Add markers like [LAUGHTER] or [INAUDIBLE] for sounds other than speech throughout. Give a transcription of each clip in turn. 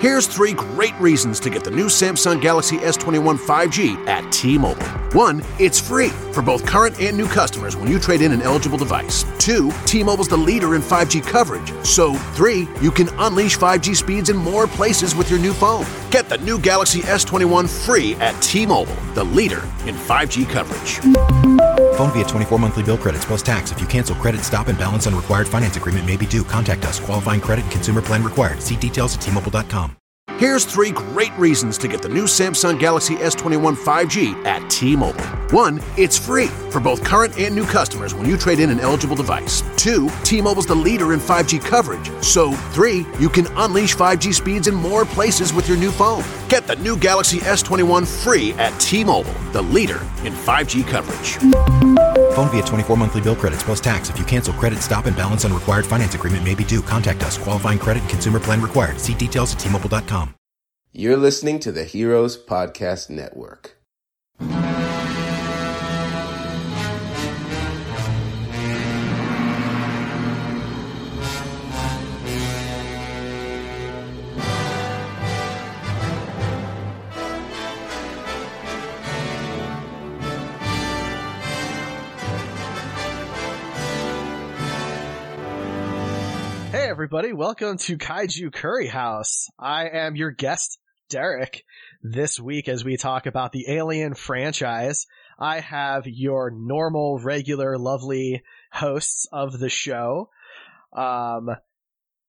Here's three great reasons to get the new Samsung Galaxy S21 5G at T-Mobile. One, it's free for both current and new customers when you trade in an eligible device. Two, T-Mobile's the leader in 5G coverage. So, three, you can unleash 5G speeds in more places with your new phone. Get the new Galaxy S21 free at T-Mobile, the leader in 5G coverage. Phone via 24 monthly bill credits plus tax. If you cancel credit, stop and balance on required finance agreement may be due. Contact us. Qualifying credit and consumer plan required. See details at tmobile.com. Here's three great reasons to get the new Samsung Galaxy S21 5G at T-Mobile. One, it's free for both current and new customers when you trade in an eligible device. Two, T-Mobile's the leader in 5G coverage. So, three, you can unleash 5G speeds in more places with your new phone. Get the new Galaxy S21 free at T-Mobile, the leader in 5G coverage. Phone via 24 monthly bill credits plus tax. If you cancel credit, stop and balance on required finance agreement may be due. Contact us. Qualifying credit and consumer plan required. See details at tmobile.com. You're listening to the Heroes Podcast Network. Hey everybody, welcome to Kaiju Curry House. I am your guest, Derek. This week, as we talk about the Alien franchise, I have your normal, regular, lovely hosts of the show. Um,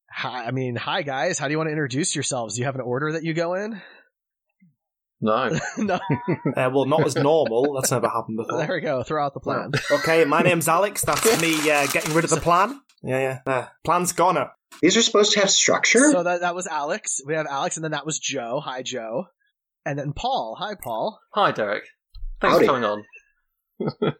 hi, I mean, hi guys, how do you want to introduce yourselves? Do you have an order that you go in? No. [LAUGHS] [LAUGHS] no, Uh, well, not as normal. That's never happened [LAUGHS] before. there we go, throw out the plan. Okay, my name's Alex. That's me uh, getting rid of the plan. Yeah, yeah. Uh, plan's gone up. These are supposed to have structure? So that, that was Alex. We have Alex, and then that was Joe. Hi, Joe. And then Paul. Hi, Paul. Hi, Derek. Thanks Howdy. for coming on. [LAUGHS]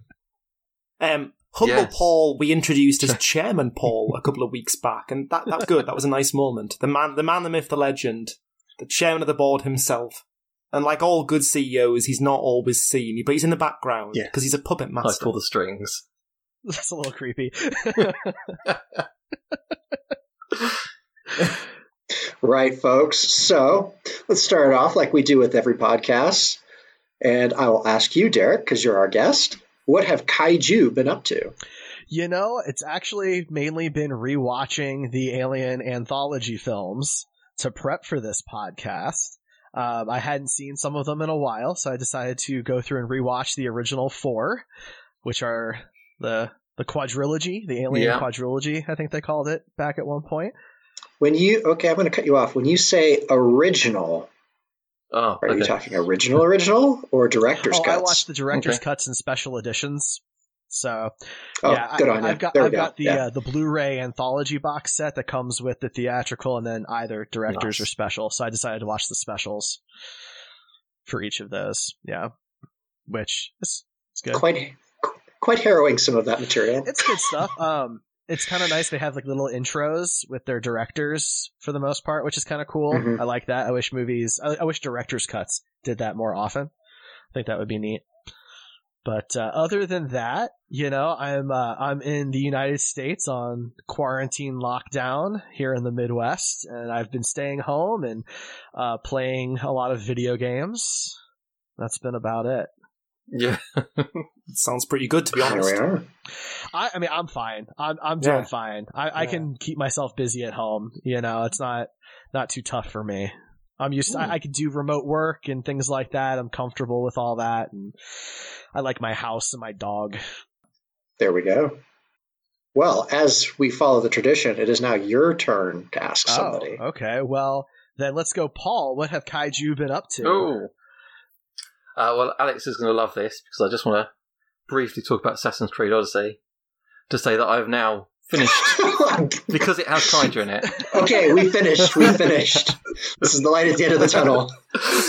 Um, Humble Yes. Paul, we introduced as [LAUGHS] Chairman Paul a couple of weeks back, and that that's good. That was a nice moment. The man, the man, the myth, the legend, the chairman of the board himself. And like all good CEOs, he's not always seen, but he's in the background Yeah. because he's a puppet I master. pull the strings. [LAUGHS] That's a little creepy. [LAUGHS] Right, folks. So let's start off like we do with every podcast. And I will ask you, Derek, because you're our guest, what have kaiju been up to? You know, it's actually mainly been rewatching the Alien anthology films to prep for this podcast. Um, I hadn't seen some of them in a while, so I decided to go through and rewatch the original four, which are the the quadrilogy, the Alien Yeah. quadrilogy, I think they called it back at one point. When you, okay, I'm going to cut you off. When you say original, Oh, are you talking original, original, or director's oh, cuts? I watched the director's Okay. cuts and special editions. So oh, yeah, good I, on you. I've got I've go. got the yeah. uh, the Blu-ray anthology box set that comes with the theatrical and then either directors Nice. or special. So I decided to watch the specials for each of those. Yeah, which is it's good. quite, quite harrowing, some of that material. It's good stuff. Um, it's kind of nice. They have like little intros with their directors for the most part, which is kind of cool. Mhm. I like that. I wish movies, I, I wish directors cuts did that more often. I think that would be neat. But uh, other than that, you know, I'm uh, I'm in the United States on quarantine lockdown here in the Midwest, and I've been staying home and uh, playing a lot of video games. That's been about it. Yeah. [LAUGHS] Sounds pretty good, to be There honest. we are. I, I mean, I'm fine. I'm I'm doing Yeah. fine. I, I can keep myself busy at home. You know, it's not not too tough for me. I'm used. To, I, I hmm. can do remote work and things like that. I'm comfortable with all that, and I like my house and my dog. There we go. Well, as we follow the tradition, it is now your turn to ask oh, somebody. Oh, okay. Well, then let's go, Paul. What have Kaiju been up to? Oh. Uh, well, Alex is going to love this because I just want to briefly talk about Assassin's Creed Odyssey to say that I've now finished [LAUGHS] because it has kaiju in it. okay, we finished. We finished. This is the light at the end of the tunnel.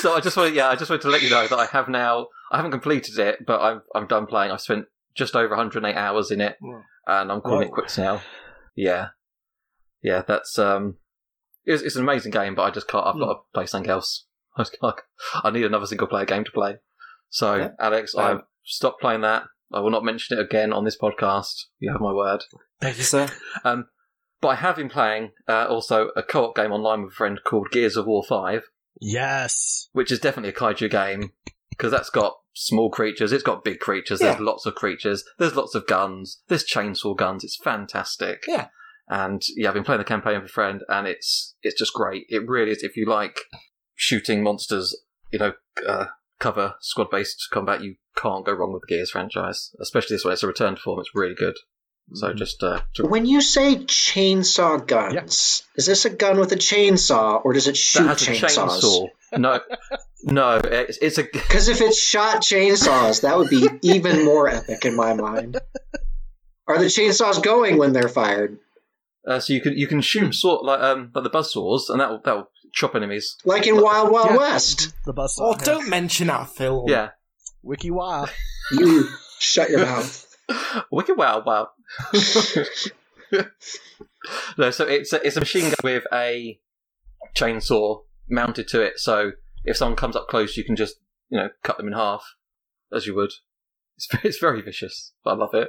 so I just want, yeah, I just wanted to let you know that I have now. I haven't completed it, but I'm I'm done playing. I've spent just over 108 hours in it, Wow. and I'm calling it quits now. Yeah, yeah, that's um, it's, it's an amazing game, but I just can't. I've got to play something else. [LAUGHS] I, just can't- I need another single player game to play. So, Yeah. Alex, Um, I've stopped playing that. I will not mention it again on this podcast. You have my word. Thank you, sir. Um, But I have been playing uh, also a co-op game online with a friend called Gears of War Five, Yes. which is definitely a kaiju game because that's got small creatures, it's got big creatures. There's lots of creatures. There's lots of guns. There's chainsaw guns. It's fantastic. Yeah. And yeah, I've been playing the campaign with a friend, and it's it's just great. It really is. If you like shooting monsters, you know, uh, cover squad based combat, you can't go wrong with the Gears franchise. Especially this one. It's a return to form. It's really good. So just uh, to, When you say chainsaw guns, is this a gun with a chainsaw or does it shoot that has a chainsaws? chainsaw. No, no, it's, it's a Because if it shot chainsaws, that would be even more epic in my mind. Are the chainsaws going when they're fired? Uh, so you can you can shoot sort like um like the buzzsaws, and that'll that'll chop enemies. Like in Wild Wild Yeah. West? The bus. Oh, don't mention that film. Yeah, Wiki wow. You shut your mouth. [LAUGHS] wicked wow wow. [LAUGHS] no, so it's a, it's a machine gun with a chainsaw mounted to it. So if someone comes up close, you can just you know cut them in half as you would. It's it's very vicious. But I love it.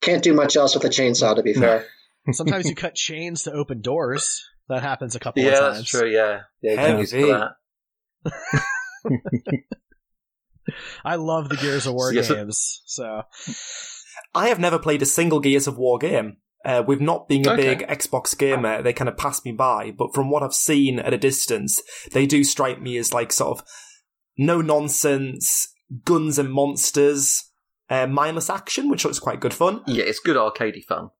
Can't do much else with a chainsaw, to be fair. Sometimes you cut chains to open doors. That happens a couple Yeah, of times. Yeah, that's true. Yeah, yeah, you can use it for Heavy. that. [LAUGHS] [LAUGHS] I love the Gears of War Yes, games. So I have never played a single Gears of War game. Uh, with not being a Okay. big Xbox gamer, they kind of pass me by. But from what I've seen at a distance, they do strike me as like sort of no nonsense, guns and monsters, uh, mindless action, which looks quite good fun. Yeah, it's good arcadey fun.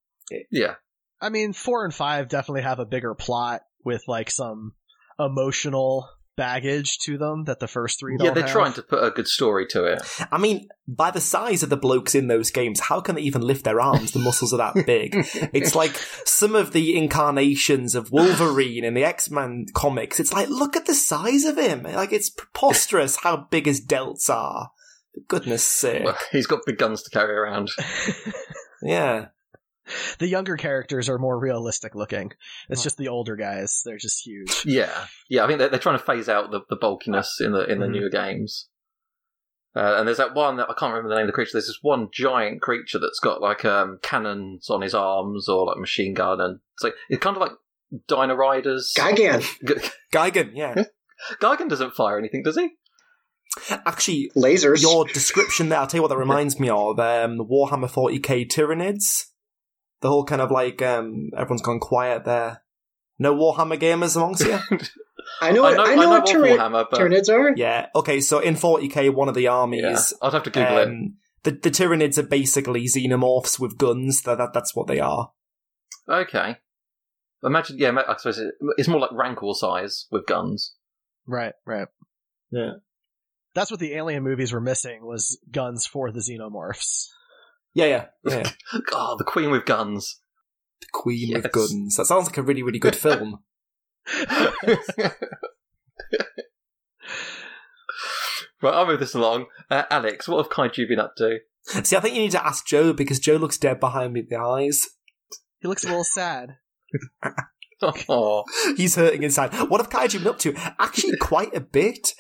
Yeah, I mean, four and five definitely have a bigger plot with like some emotional baggage to them that the first three don't yeah, they're have. trying to put a good story to it. I mean, by the size of the blokes in those games, how can they even lift their arms? The muscles are that big. [LAUGHS] it's like some of the incarnations of Wolverine in the X Men comics. It's like, look at the size of him. Like, it's preposterous how big his delts are. Goodness sake. Well, he's got big guns to carry around. [LAUGHS] Yeah. [LAUGHS] The younger characters are more realistic looking. It's just the older guys; they're just huge. Yeah, yeah. I think they're, they're trying to phase out the, the bulkiness in the in the Mhm. newer games. Uh, and there's that one that I can't remember the name of the creature. There's this one giant creature that's got like um, cannons on his arms or like machine gun, and it's like it's kind of like Dino Riders. Gigan. [LAUGHS] G- Gigan, yeah. [LAUGHS] Gigan doesn't fire anything, does he? Actually, Lasers. your description there, I'll tell you what that reminds me of. Um, the Warhammer 40k Tyranids. The whole kind of like, um, everyone's gone quiet there. No Warhammer gamers amongst you? [LAUGHS] I know, I what- know, I know, what of Tyran- Warhammer, but Tyranids are. yeah. Okay, so in 40k, one of the armies. yeah, armies, I'd have to Google it. um, the, the Tyranids are basically xenomorphs with guns. That, that That's what they are. Okay. Imagine, yeah, I suppose it's more like Rancor size with guns. Right, right. Yeah. That's what the Alien movies were missing was guns for the xenomorphs. Yeah, yeah. yeah. [LAUGHS] Oh, the Queen with guns. the Queen Yes. with guns. That sounds like a really, really good film. [LAUGHS] Right, I'll move this along. Uh, Alex, what have Kaiju been up to? See, I think you need to ask Joe because Joe looks dead behind me with the eyes. He looks a little sad. [LAUGHS] Oh, He's hurting inside. What have Kaiju been up to? Actually, quite a bit.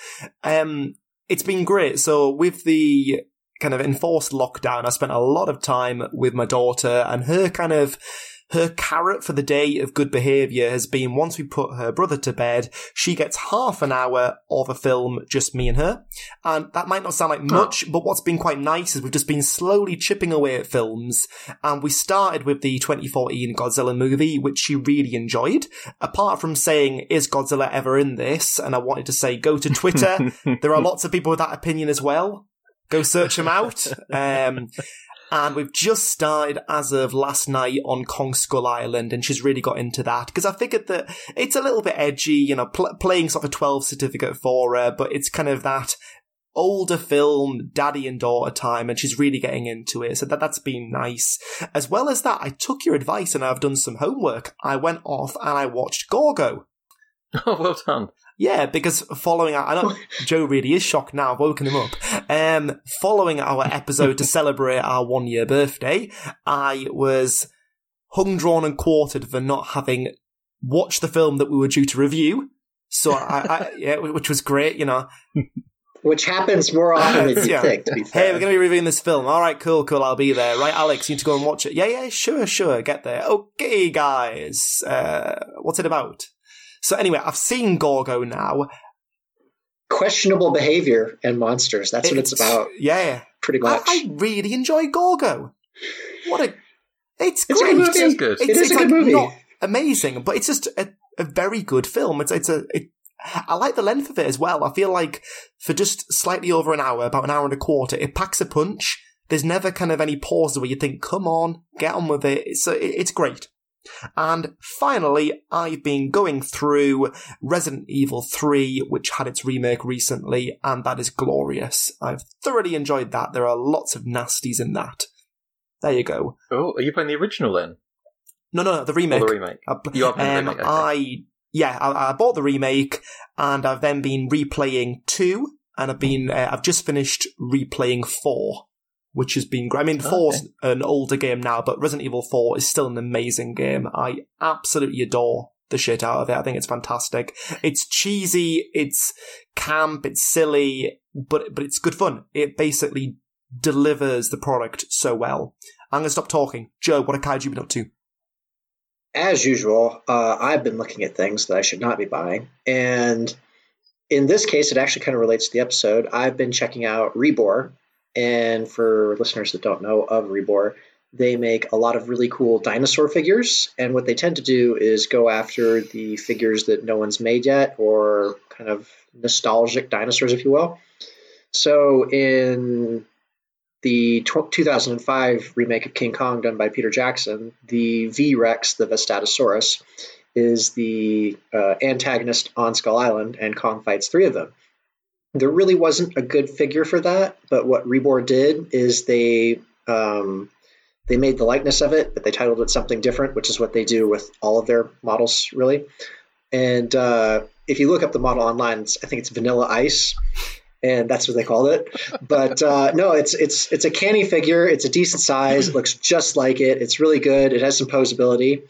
Um, it's been great. So with the kind of enforced lockdown, I spent a lot of time with my daughter and her kind of her carrot for the day of good behaviour has been once we put her brother to bed, she gets half an hour of a film, just me and her. And that might not sound like much, but what's been quite nice is we've just been slowly chipping away at films. And we started with the 2014 Godzilla movie, which she really enjoyed. Apart from saying, is Godzilla ever in this? And I wanted to say, go to Twitter. [LAUGHS] there are lots of people with that opinion as well. Go search them out. Um, and we've just started as of last night on Kong Skull Island, and she's really got into that because I figured that it's a little bit edgy, you know, pl- playing sort of a 12 certificate for her, but it's kind of that older film, daddy and daughter time, and she's really getting into it. So that, that's been nice. As well as that, I took your advice and I've done some homework. I went off and I watched Gorgo. [LAUGHS] oh, well done. Yeah, because following our, I know [LAUGHS] Joe really is shocked now. I've woken him up. Um, following our episode to celebrate our one year birthday, I was hung, drawn, and quartered for not having watched the film that we were due to review. So I, I [LAUGHS] yeah, which was great, you know. which happens more often than you Yeah. think. To be Hey, we're going to be reviewing this film. All right, cool, cool. I'll be there. Right, Alex, you need to go and watch it. Yeah, yeah, sure, sure. Get there. Okay, guys. Uh, what's it about? So anyway, I've seen Gorgo now. questionable behavior and monsters. That's what it's about, Yeah, pretty much. I really enjoy Gorgo. What a, it's It's a great. good movie. It is good. It's, It is it's a good like movie. not amazing, but it's just a, a very good film. It's it's a. It, I like the length of it as well. I feel like for just slightly over an hour, about an hour and a quarter, it packs a punch. There's never kind of any pauses where you think, "Come on, get on with it." It's it, it's great. And finally, I've been going through Resident Evil 3, which had its remake recently, and that is glorious. I've thoroughly enjoyed that. There are lots of nasties in that. There you go. Oh, are you playing the original then? No, no, no, the Or remake. the remake? I, You are playing the um, remake, okay. I yeah, I, I bought the remake, and I've then been replaying two, and I've been uh, I've just finished replaying four, which has been great. I mean, four's an older game now, but Resident Evil Four is still an amazing game. I absolutely adore the shit out of it. I think it's fantastic. It's cheesy, it's camp, it's silly, but but it's good fun. It basically delivers the product so well. I'm gonna stop talking. Joe, what have Kaiju been up to? as usual, uh, I've been looking at things that I should not be buying. And in this case, it actually kind of relates to the episode. I've been checking out Rebor. And for listeners that don't know of Rebor, they make a lot of really cool dinosaur figures. And what they tend to do is go after the figures that no one's made yet, or kind of nostalgic dinosaurs, if you will. So in the tw 2005 remake of King Kong done by Peter Jackson, the V Rex, the Vastatosaurus, is the uh, antagonist on Skull Island, and Kong fights three of them. There really wasn't a good figure for that, but what Rebor did is they um, they made the likeness of it, but they titled it something different, which is what they do with all of their models, really. And uh, if you look up the model online, I think it's Vanilla Ice, and that's what they called it. But uh, no, it's it's it's a canny figure. It's a decent size. It looks just like it. It's really good. It has some posability.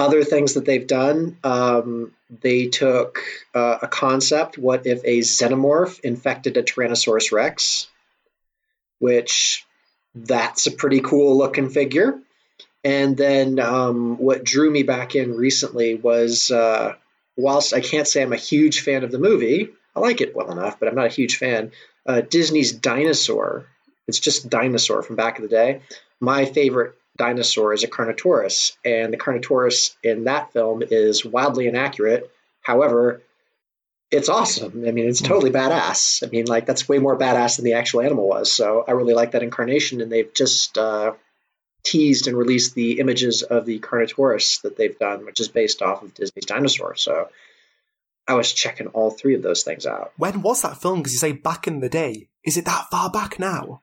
Other things that they've done, um, they took uh, a concept. What if a xenomorph infected a Tyrannosaurus Rex? Which that's a pretty cool looking figure. And then um, what drew me back in recently was, uh, whilst I can't say I'm a huge fan of the movie, I like it well enough, but I'm not a huge fan. Uh, Disney's Dinosaur, it's just Dinosaur from back in the day. My favorite dinosaur is a Carnotaurus, and the Carnotaurus in that film is wildly inaccurate. However, it's awesome. I mean, it's totally badass. I mean, like that's way more badass than the actual animal was. So I really like that incarnation, and they've just uh, teased and released the images of the Carnotaurus that they've done, which is based off of Disney's Dinosaur. So I was checking all three of those things out. When was that film? Because you say back in the day. Is it that far back now?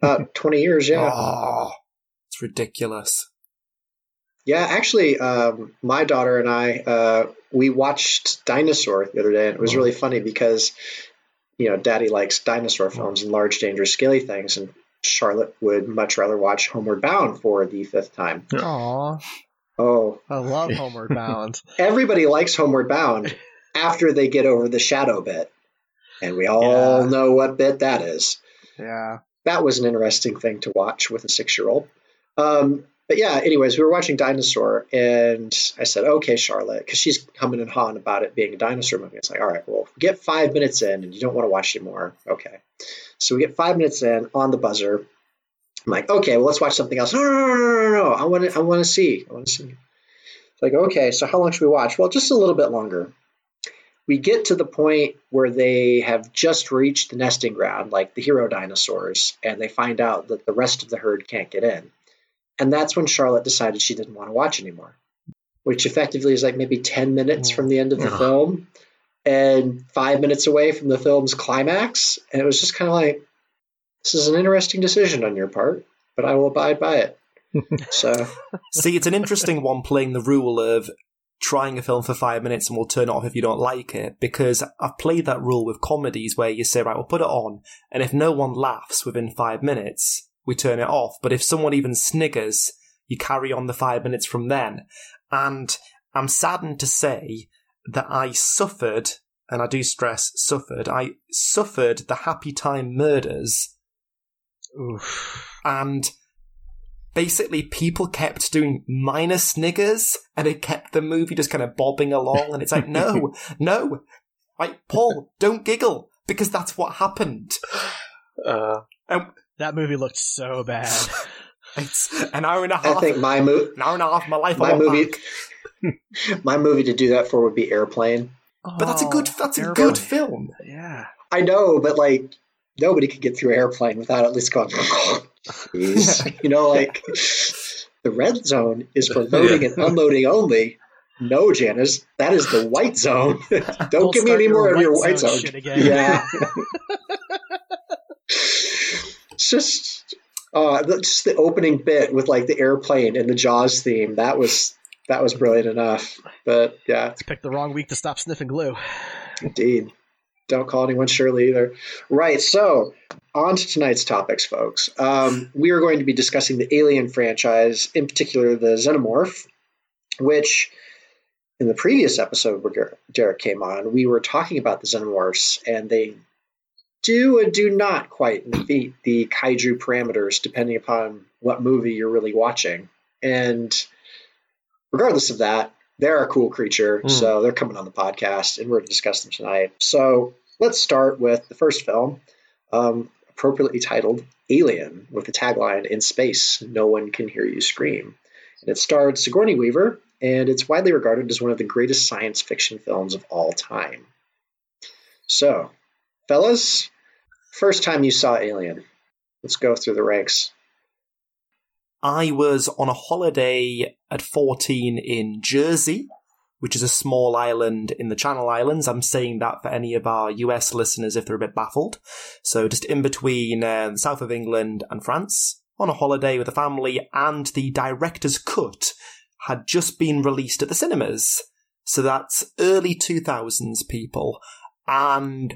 About 20 years, yeah. Oh, it's ridiculous. Yeah, actually, um, my daughter and I, uh, we watched Dinosaur the other day, and it was really funny because, you know, Daddy likes dinosaur films and large, dangerous, scaly things, and Charlotte would much rather watch Homeward Bound for the fifth time. Aw, Oh, I love Homeward Bound. [LAUGHS] everybody likes Homeward Bound after they get over the shadow bit, and we all Yeah. know what bit that is. Yeah. that was an interesting thing to watch with a six year old. Um, but yeah, anyways, we were watching Dinosaur, and I said, "Okay, Charlotte," because she's humming and hawing about it being a dinosaur movie. It's like, all right, well, get five minutes in, and you don't want to watch anymore. Okay, so we get five minutes in on the buzzer. I'm like, okay, well, let's watch something else. No, no, no, no, no, no. I want to, I want to see. I want to see. It's like, okay, so how long should we watch? Well, just a little bit longer we get to the point where they have just reached the nesting ground, like the hero dinosaurs, and they find out that the rest of the herd can't get in. And that's when Charlotte decided she didn't want to watch anymore, which effectively is like maybe 10 minutes from the end of the Ugh. film and five minutes away from the film's climax. And it was just kind of like, this is an interesting decision on your part, but I will abide by it. [LAUGHS] so, See, it's an interesting one playing the rule of trying a film for five minutes and we'll turn it off if you don't like it, because I've played that rule with comedies where you say, right, we'll put it on, and if no one laughs within five minutes, we turn it off. But if someone even sniggers, you carry on the five minutes from then. And I'm saddened to say that I suffered and I do stress suffered, I suffered the Happy Time murders, Oof. and basically people kept doing minor sniggers, and it kept the movie just kind of bobbing along, and it's like, no, [LAUGHS] no, like, Paul, don't giggle, because that's what happened. Uh, That movie looked so bad. [LAUGHS] It's an hour and a half. I think my movie, an hour and a half of my life. My movie, [LAUGHS] my movie to do that for would be Airplane. But that's a good. Oh, that's a good film. Yeah. I know, but like nobody could get through Airplane without at least going. [LAUGHS] Jeez. you know, like the red zone is for loading and unloading only. No, Janice, that is the white zone. Don't Don't give me any more of your white zone zone. again. Yeah. It's just, uh, the- just the opening bit with like the airplane and the Jaws theme. That was that was brilliant enough. But yeah, Picked the wrong week to stop sniffing glue. Indeed. Don't call anyone Shirley either. Right. So, on to tonight's topics, folks. Um, we are going to be discussing the Alien franchise, in particular the Xenomorph, which in the previous episode where Derek came on, we were talking about the Xenomorphs, and they do and do not quite meet the kaiju parameters depending upon what movie you're really watching. And regardless of that, they're a cool creature, Mm. so they're coming on the podcast, and we're going to discuss them tonight. So let's start with the first film, um, appropriately titled Alien, with the tagline "In space, no one can hear you scream." And it starred Sigourney Weaver, and it's widely regarded as one of the greatest science fiction films of all time. So, fellas, first time you saw Alien, let's go through the ranks. I was on a holiday at 14 in Jersey, which is a small island in the Channel Islands. I'm saying that for any of our US listeners if they're a bit baffled. So just in between uh, the south of England and France, on a holiday with the family, and the director's cut had just been released at the cinemas. So that's early 2000s, people. And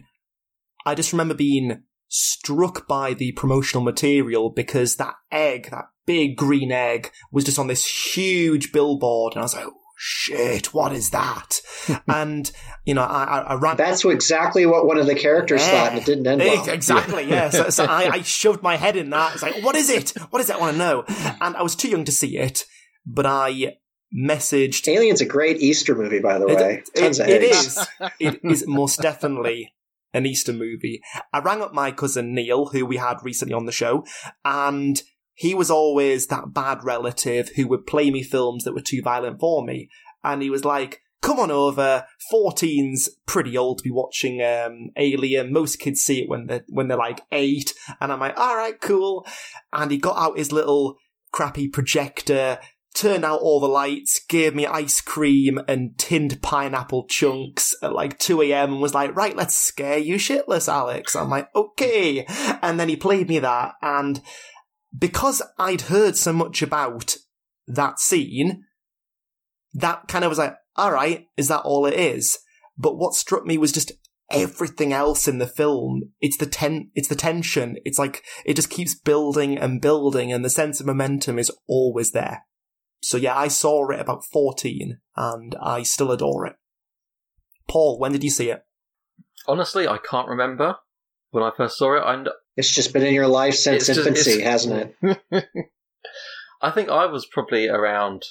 I just remember being struck by the promotional material because that egg, that big green egg, was just on this huge billboard, and I was like, oh, shit, what is that? [LAUGHS] and, you know, I, I, I ran. That's exactly what one of the characters Yeah. thought, and it didn't end well. Exactly, yeah. So, so I, [LAUGHS] I shoved my head in that. It's like, what is it? What is it? I want to know. [LAUGHS] And I was too young to see it, but I messaged. Alien's a great Easter movie, by the way. It, Tons it, of it is. It is most definitely an Easter movie. I rang up my cousin Neil, who we had recently on the show, and he was always that bad relative who would play me films that were too violent for me. And he was like, come on over. 14's pretty old to be watching um, Alien. Most kids see it when they're, when they're like eight. And I'm like, all right, cool. And he got out his little crappy projector, turned out all the lights, gave me ice cream and tinned pineapple chunks at like 2 a.m. and was like, right, let's scare you shitless, Alex. I'm like, okay. And then he played me that. And because I'd heard so much about that scene, that kind of was like, all right, is that all it is? But what struck me was just everything else in the film. It's the ten, it's the tension. It's like, it just keeps building and building and the sense of momentum is always there. So yeah, I saw it about 14 and I still adore it. Paul, when did you see it? honestly, I can't remember when I first saw it. I, It's just been in your life since It's infancy, it's- hasn't it? [LAUGHS] I think I was probably around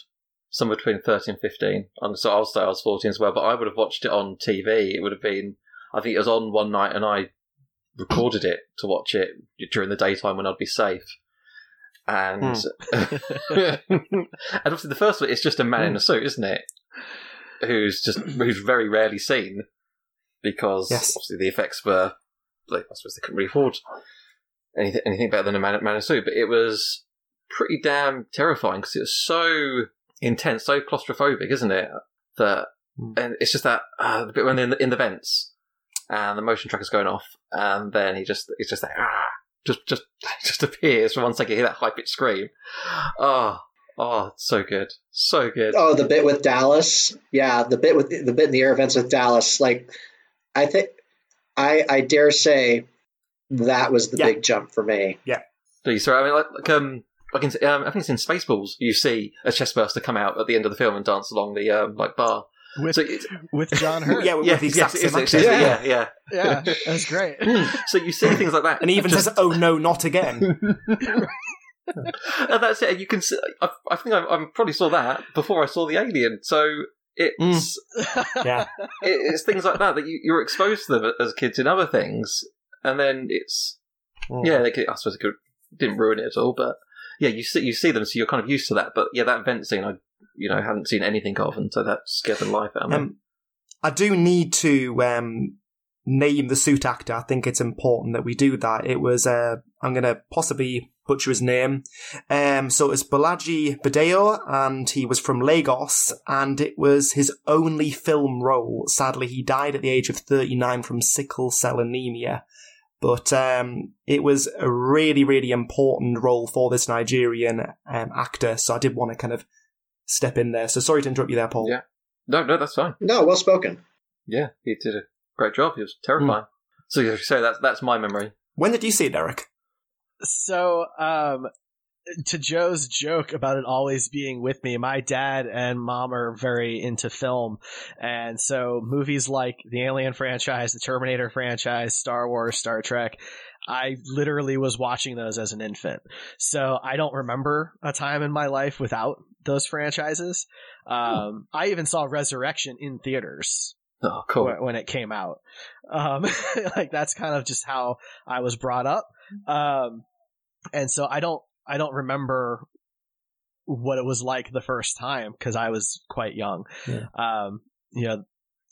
somewhere between 13 and 15. And so I'll say I was 14 as well, but I would have watched it on TV. It would have been, I think it was on one night and I recorded it to watch it during the daytime when I'd be safe. And, [LAUGHS] and obviously the first one, it's just a man in a suit, isn't it? Who's just, who's very rarely seen because Yes. obviously the effects were, like, I suppose they couldn't really afford anything, anything better than a man, man in a suit, but it was pretty damn terrifying because it was so intense, so claustrophobic, isn't it? That Mm. and it's just that uh, the bit when they're in the, in the vents and the motion tracker's going off, and then he just it's just like ah, just just [LAUGHS] just appears for one second. You hear that high pitched scream. Oh, oh, it's so good, so good. Oh, the bit with Dallas. Yeah, the bit with the bit in the air events with Dallas. Like, I think I I dare say that was the Yeah. big jump for me. Yeah, please, sorry. I mean, like, like um. Like in, um, I think it's in Spaceballs. You see a chestburster come out at the end of the film and dance along the um, like bar. With So it's, with John Hurt. yeah, with yeah, the exact it is, same actually. accent. yeah, yeah. yeah, that's great. Hmm. So you see things like that, And he even just- says, "Oh no, not again." [LAUGHS] and that's it. You can. See, I, I think I, I probably saw that before I saw the Alien. So it's hmm. yeah, [LAUGHS] it, it's things like that that you, you're exposed to them as kids in other things, and then it's hmm. yeah. They could, I suppose it could, didn't ruin it at all, but yeah, you see you see them, so you're kind of used to that. But yeah, that vent scene, I you know hadn't seen anything of, and so that scared the life out of me. Um, I do need to um, name the suit actor. I think it's important that we do that. It was, uh, I'm going to possibly butcher his name. Um, so it's Balaji Badeo, and he was from Lagos, and it was his only film role. Sadly, he died at the age of 39 from sickle cell anemia. But um, it was a really, really important role for this Nigerian um, actor, so I did want to kind of step in there. So sorry to interrupt you there, Paul. Yeah. no, no, that's fine. No, well spoken. Yeah, he did a great job. He was terrifying. So yeah, so that's that's my memory. When did you see it, Derek? So, um, to Joe's joke about it always being with me, my dad and mom are very into film. And so movies like the Alien franchise, the Terminator franchise, Star Wars, Star Trek, I literally was watching those as an infant. So I don't remember a time in my life without those franchises. Um, I even saw Resurrection in theaters Oh, cool. when, when it came out. Um, [LAUGHS] like that's kind of just how I was brought up. Um, and so I don't, I don't remember what it was like the first time because I was quite young. Yeah. Um, you know,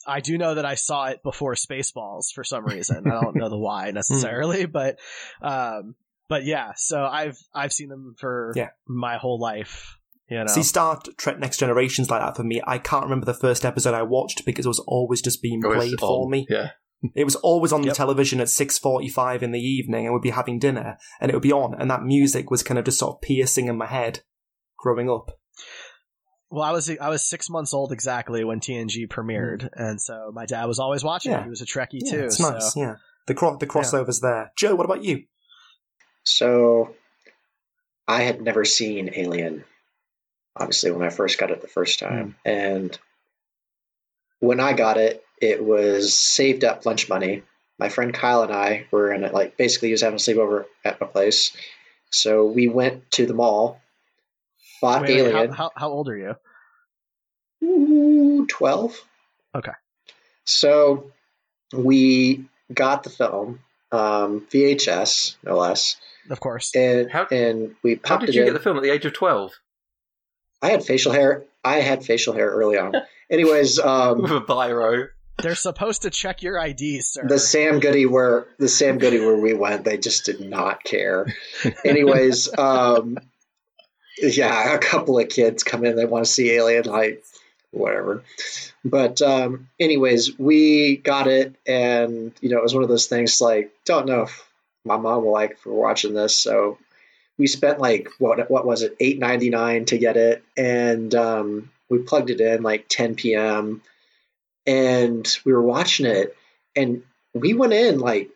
I do know that I saw it before Spaceballs for some reason. I don't know the [LAUGHS] why necessarily, but, um, but yeah, so I've, I've seen them for Yeah. my whole life. You know, See, Star Trek Next Generation's like that for me. I can't remember the first episode I watched because it was always just being it's played for on. me. Yeah. [LAUGHS] It was always on Yep. the television at 6.45 in the evening and we'd be having dinner and it would be on and that music was kind of just sort of piercing in my head growing up. Well, I was I was six months old exactly when TNG premiered, and so my dad was always watching. it. Mm. Yeah. He was a Trekkie Yeah, too. it's so. nice, yeah. The, cro- the crossover's there. Joe, what about you? So I had never seen Alien, obviously, when I first got it the first time. And when I got it, it was saved up lunch money. My friend Kyle and I were in it, like basically he was having a sleepover at my place. So we went to the mall, bought Wait, wait, how, Alien. how how old are you? Ooh, 12. Okay. So we got the film, um, VHS, no less. Of course. And, How- and we How did it you in. get the film at the age of twelve I had facial hair. I had facial hair early on. [LAUGHS] Anyways, [LAUGHS] with um, a biro? They're supposed to check your ID, sir. the Sam Goody where the Sam Goody where we went, they just did not care. [LAUGHS] Anyways, um, yeah, a couple of kids come in, they want to see Alien, Light, whatever. But um, anyways, we got it, and you know, it was one of those things like don't know if my mom will like we're watching this, so we spent like what what was it eight ninety nine to get it, and um, we plugged it in like ten p.m. and we were watching it, and we went in like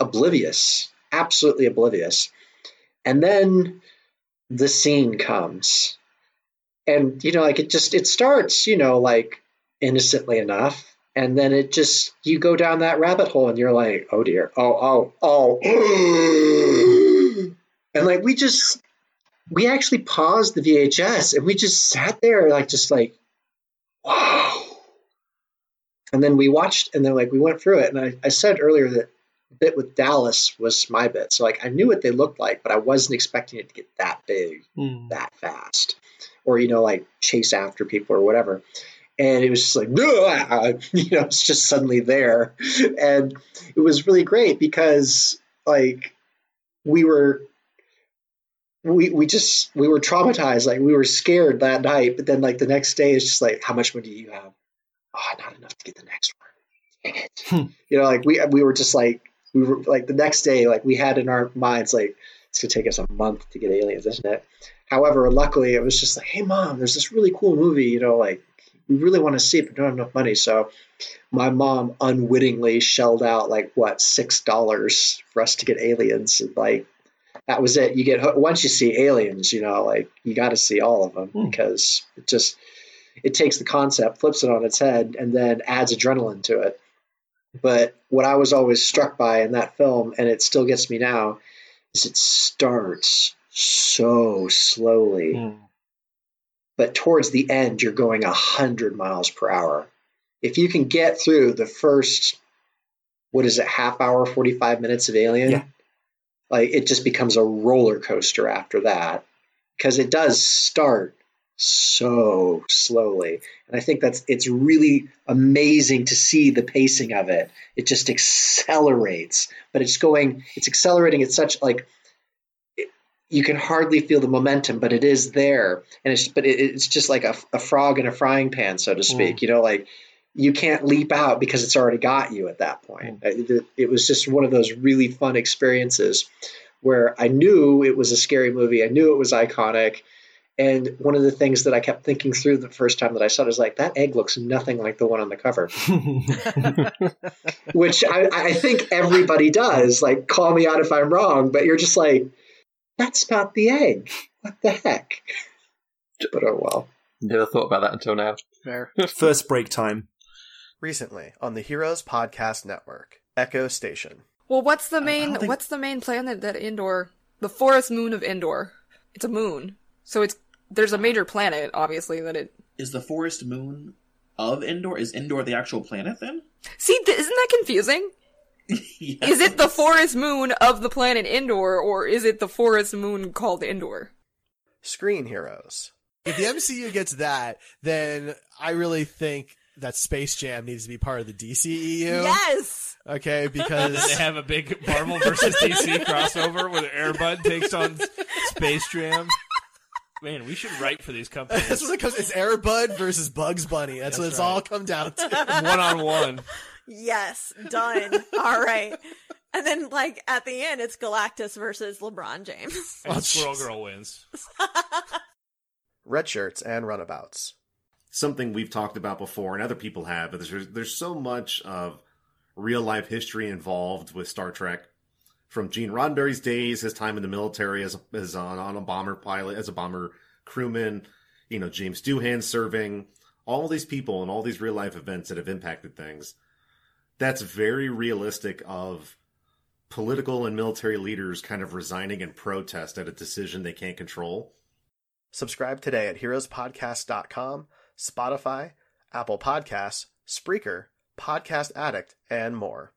oblivious, absolutely oblivious, and then the scene comes, and you know like it just it starts you know like innocently enough. And then it just you go down that rabbit hole and you're like, oh dear, oh oh oh, [GASPS] and like we just we actually paused the VHS and we just sat there like just like wow. And then we watched and then like we went through it and I, I said earlier that bit with Dallas was my bit. So like I knew what they looked like, but I wasn't expecting it to get that big hmm. that fast. Or, you know, like chase after people or whatever. And it was just like, [LAUGHS] you know, it's just suddenly there. And it was really great because like we were we we just we were traumatized like we were scared that night but then like the next day it's just like how much money do you have oh not enough to get the next one it you know like we we were just like we were like the next day like we had in our minds like it's gonna take us a month to get aliens isn't it however luckily it was just like hey mom there's this really cool movie you know like we really want to see it but don't have enough money so my mom unwittingly shelled out like what six dollars for us to get aliens and like that was it you get once you see aliens you know like you got to see all of them Hmm. because it just it takes the concept, flips it on its head, and then adds adrenaline to it. But what I was always struck by in that film, and it still gets me now, is it starts so slowly. Mm. But towards the end, you're going 100 miles per hour. If you can get through the first, what is it, half hour, 45 minutes of Alien, Yeah. like it just becomes a roller coaster after that because it does start so slowly. And i think that's it's really amazing to see the pacing of it. It just accelerates but it's going it's accelerating at such like it, you can hardly feel the momentum but it is there. And it's but it, it's just like a, a frog in a frying pan so to speak mm. you know like you can't leap out because it's already got you at that point. Mm. Uh, it, it was just one of those really fun experiences where i knew it was a scary movie. I knew it was iconic and one of the things that I kept thinking through the first time that I saw it is like that egg looks nothing like the one on the cover, [LAUGHS] [LAUGHS] which I, I think everybody does. Like, call me out if I'm wrong, but you're just like, that's not the egg. What the heck? But oh well. Never thought about that until now. Fair. [LAUGHS] First break time. Recently on the Heroes Podcast Network, Echo Station. Well, what's the main think- what's the main planet that Endor? The forest moon of Endor. It's a moon. So it's there's a major planet obviously that it Is the forest moon of Endor? Is Endor the actual planet then? See, th- isn't that confusing? [LAUGHS] Is it the forest moon of the planet Endor or is it the forest moon called Endor? Screen Heroes. If the MCU gets that, then I really think that Space Jam needs to be part of the DCEU. Yes. Okay, because [LAUGHS] they have a big Marvel versus DC [LAUGHS] crossover where Airbud takes on Space Jam? Man, we should write for these [LAUGHS] companies. that's what it comes. It's Airbud versus Bugs Bunny. That's, what it's right. all come down to. one on one. Yes, done. All right. And then, like, at the end, it's Galactus versus LeBron James. And oh, Squirrel Girl wins. Red shirts and runabouts. something we've talked about before and other people have, but there's there's so much of real life history involved with Star Trek. From Gene Roddenberry's days, his time in the military as as on, on a bomber pilot, as a bomber crewman, you know James Doohan serving, all these people and all these real life events that have impacted things. That's very realistic of political and military leaders kind of resigning in protest at a decision they can't control. Subscribe today at heroespodcast.com, Spotify, Apple Podcasts, Spreaker, Podcast Addict, and more.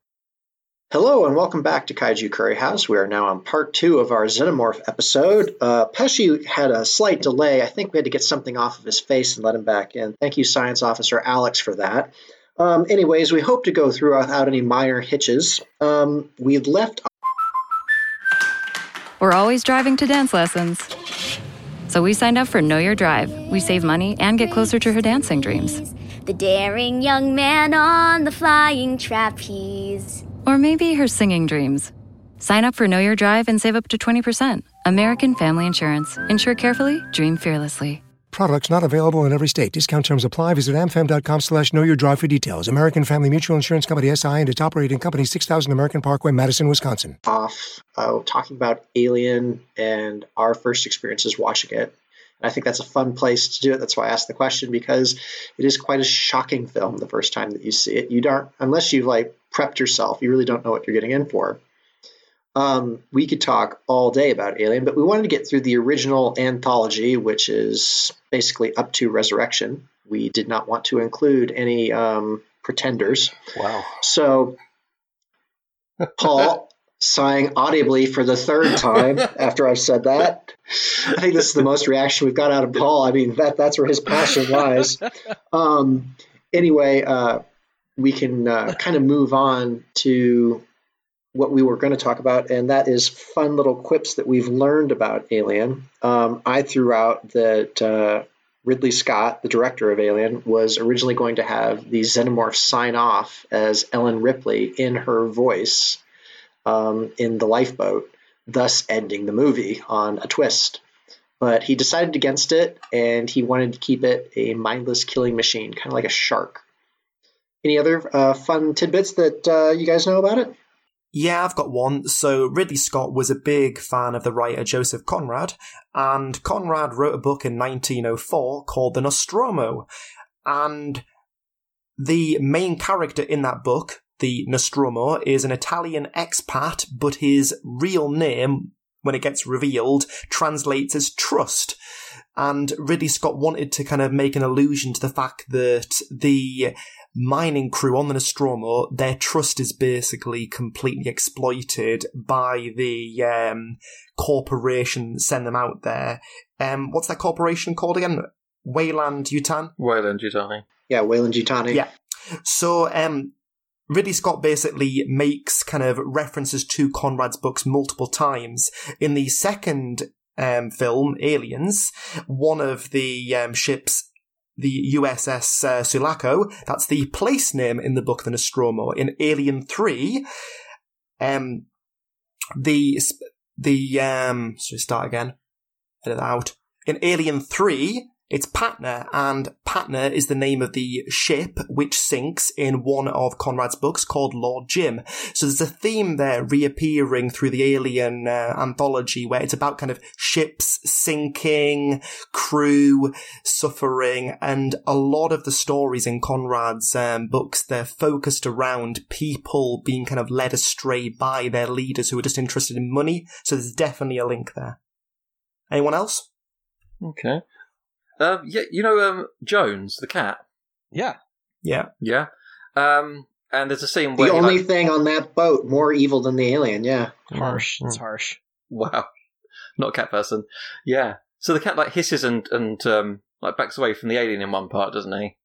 Hello and welcome back to Kaiju Curry House. We are now on part two of our Xenomorph episode. Uh, Pesci had a slight delay. I think we had to get something off of his face and let him back in. Thank you, Science Officer Alex, for that. Um, anyways, we hope to go through without any minor hitches. Um, we left We're always driving to dance lessons. So we signed up for Know Your Drive. We save money and get closer to her dancing dreams. The daring young man on the flying trapeze. Or maybe her singing dreams. Sign up for Know Your Drive and save up to 20%. American Family Insurance. Insure carefully, dream fearlessly. Products not available in every state. Discount terms apply. Visit amfam.com slash know your drive for details. American Family Mutual Insurance Company SI and its operating company 6000 American Parkway, Madison, Wisconsin. off uh, talking about Alien and our first experiences watching it. And I think that's a fun place to do it. That's why I asked the question because it is quite a shocking film the first time that you see it. You don't, unless you've like prepped yourself, you really don't know what you're getting in for. Um, we could talk all day about Alien, but we wanted to get through the original anthology, which is basically up to Resurrection. We did not want to include any um, pretenders. Wow. So, Paul, [LAUGHS] sighing audibly for the third time after I've said that. I think this is the most reaction we've got out of Paul. I mean, that that's where his passion lies. [LAUGHS] Um, anyway, uh, we can uh, kind of move on to what we were going to talk about, and that is fun little quips that we've learned about Alien. Um, I threw out that uh, Ridley Scott, the director of Alien, was originally going to have the Xenomorph sign off as Ellen Ripley in her voice um, in the lifeboat, thus ending the movie on a twist. But he decided against it, and he wanted to keep it a mindless killing machine, kind of like a shark. Any other uh, fun tidbits that uh, you guys know about it? Yeah, I've got one. So Ridley Scott was a big fan of the writer Joseph Conrad, and Conrad wrote a book in 1904 called The Nostromo. and the main character in that book, the Nostromo, is an Italian expat, but his real name, when it gets revealed, translates as trust. And Ridley Scott wanted to kind of make an allusion to the fact that the mining crew on the Nostromo, their trust is basically completely exploited by the um, corporation that send them out there. Um, what's that corporation called again? Weyland Yutan? Weyland Yutani. Yeah, Weyland Yutani. Yeah. So, um, Ridley Scott basically makes kind of references to Conrad's books multiple times. In the second um, film, Aliens, one of the um, ships, the USS uh, Sulaco, that's the place name in the book, the Nostromo. In Alien 3, um, the, the, um, so we start again, edit that out. In Alien 3, it's Patna, and Patna is the name of the ship which sinks in one of Conrad's books called Lord Jim. So there's a theme there reappearing through the Alien uh, anthology where it's about kind of ships sinking, crew suffering, and a lot of the stories in Conrad's um, books, they're focused around people being kind of led astray by their leaders who are just interested in money. So there's definitely a link there. Anyone else? Okay. Um, yeah, you know um, Jones, the cat. Yeah. Yeah. Yeah. Um, and there's a scene where The only like- thing on that boat more evil than the alien, yeah. Harsh. It's harsh. Wow, [LAUGHS] not a cat person. Yeah. So the cat like hisses and and um, like backs away from the alien in one part, doesn't he?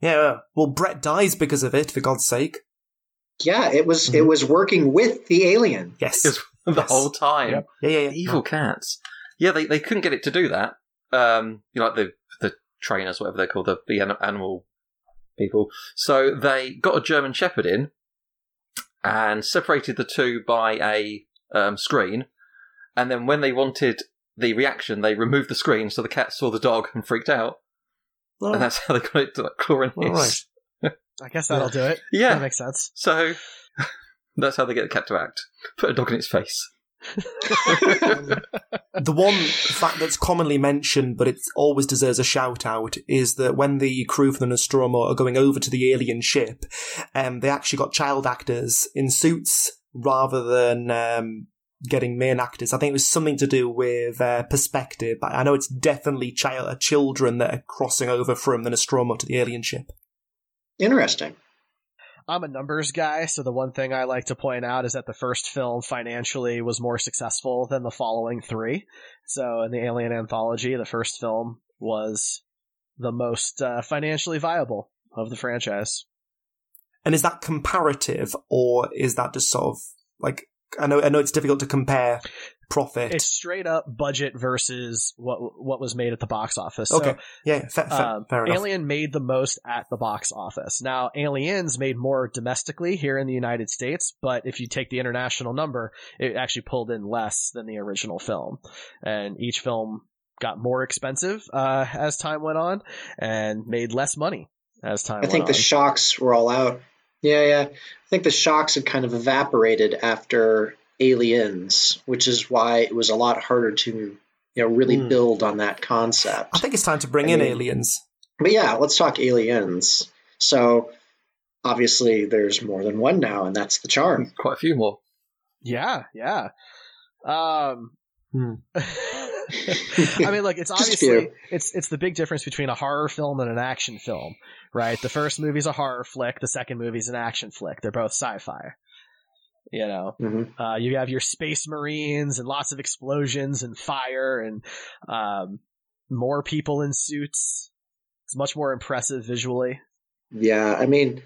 Yeah. Well, Brett dies because of it, for God's sake. Yeah, it was it was working with the alien. Yes. [LAUGHS] the whole time. Yeah, yeah, yeah. Evil cats. Yeah, they, they couldn't get it to do that. Um, you know, like the the trainers, whatever they're called, the the animal people. So they got a German Shepherd in and separated the two by a um, screen. And then when they wanted the reaction, they removed the screen so the cat saw the dog and freaked out. Oh. And that's how they got it to like claw and All hiss. [LAUGHS] I guess that'll do it. Yeah. That makes sense. So [LAUGHS] that's how they get the cat to act. Put a dog in its face. [LAUGHS] the one fact that's commonly mentioned, but it always deserves a shout out, is that when the crew from the Nostromo are going over to the alien ship, um, they actually got child actors in suits rather than um, getting main actors. I think it was something to do with uh, perspective, I know it's definitely child children that are crossing over from the Nostromo to the alien ship. Interesting. I'm a numbers guy, so the one thing I like to point out is that the first film financially was more successful than the following three. So in the Alien anthology, the first film was the most uh, financially viable of the franchise. And is that comparative, or is that just sort of like I know I know it's difficult to compare profit. It's straight up budget versus what what was made at the box office. So, okay, yeah, fair, fair, um, fair enough. Alien made the most at the box office. Now, Aliens made more domestically here in the United States, but if you take the international number, it actually pulled in less than the original film. And each film got more expensive uh, as time went on and made less money as time I went think on. the shocks were all out. Yeah, yeah. I think the shocks had kind of evaporated after Aliens, which is why it was a lot harder to, you know, really Hmm. build on that concept. I think it's time to bring I in mean- aliens. But yeah, let's talk Aliens. So obviously there's more than one now, and that's the charm. Quite a few more. Yeah, yeah. Um, Hmm. [LAUGHS] [LAUGHS] I mean, look, it's obviously it's it's the big difference between a horror film and an action film, right? The first movie's a horror flick, the second movie's an action flick. They're both sci-fi. You know, Mhm. uh, you have your space marines and lots of explosions and fire and um, more people in suits. It's much more impressive visually. Yeah, I mean,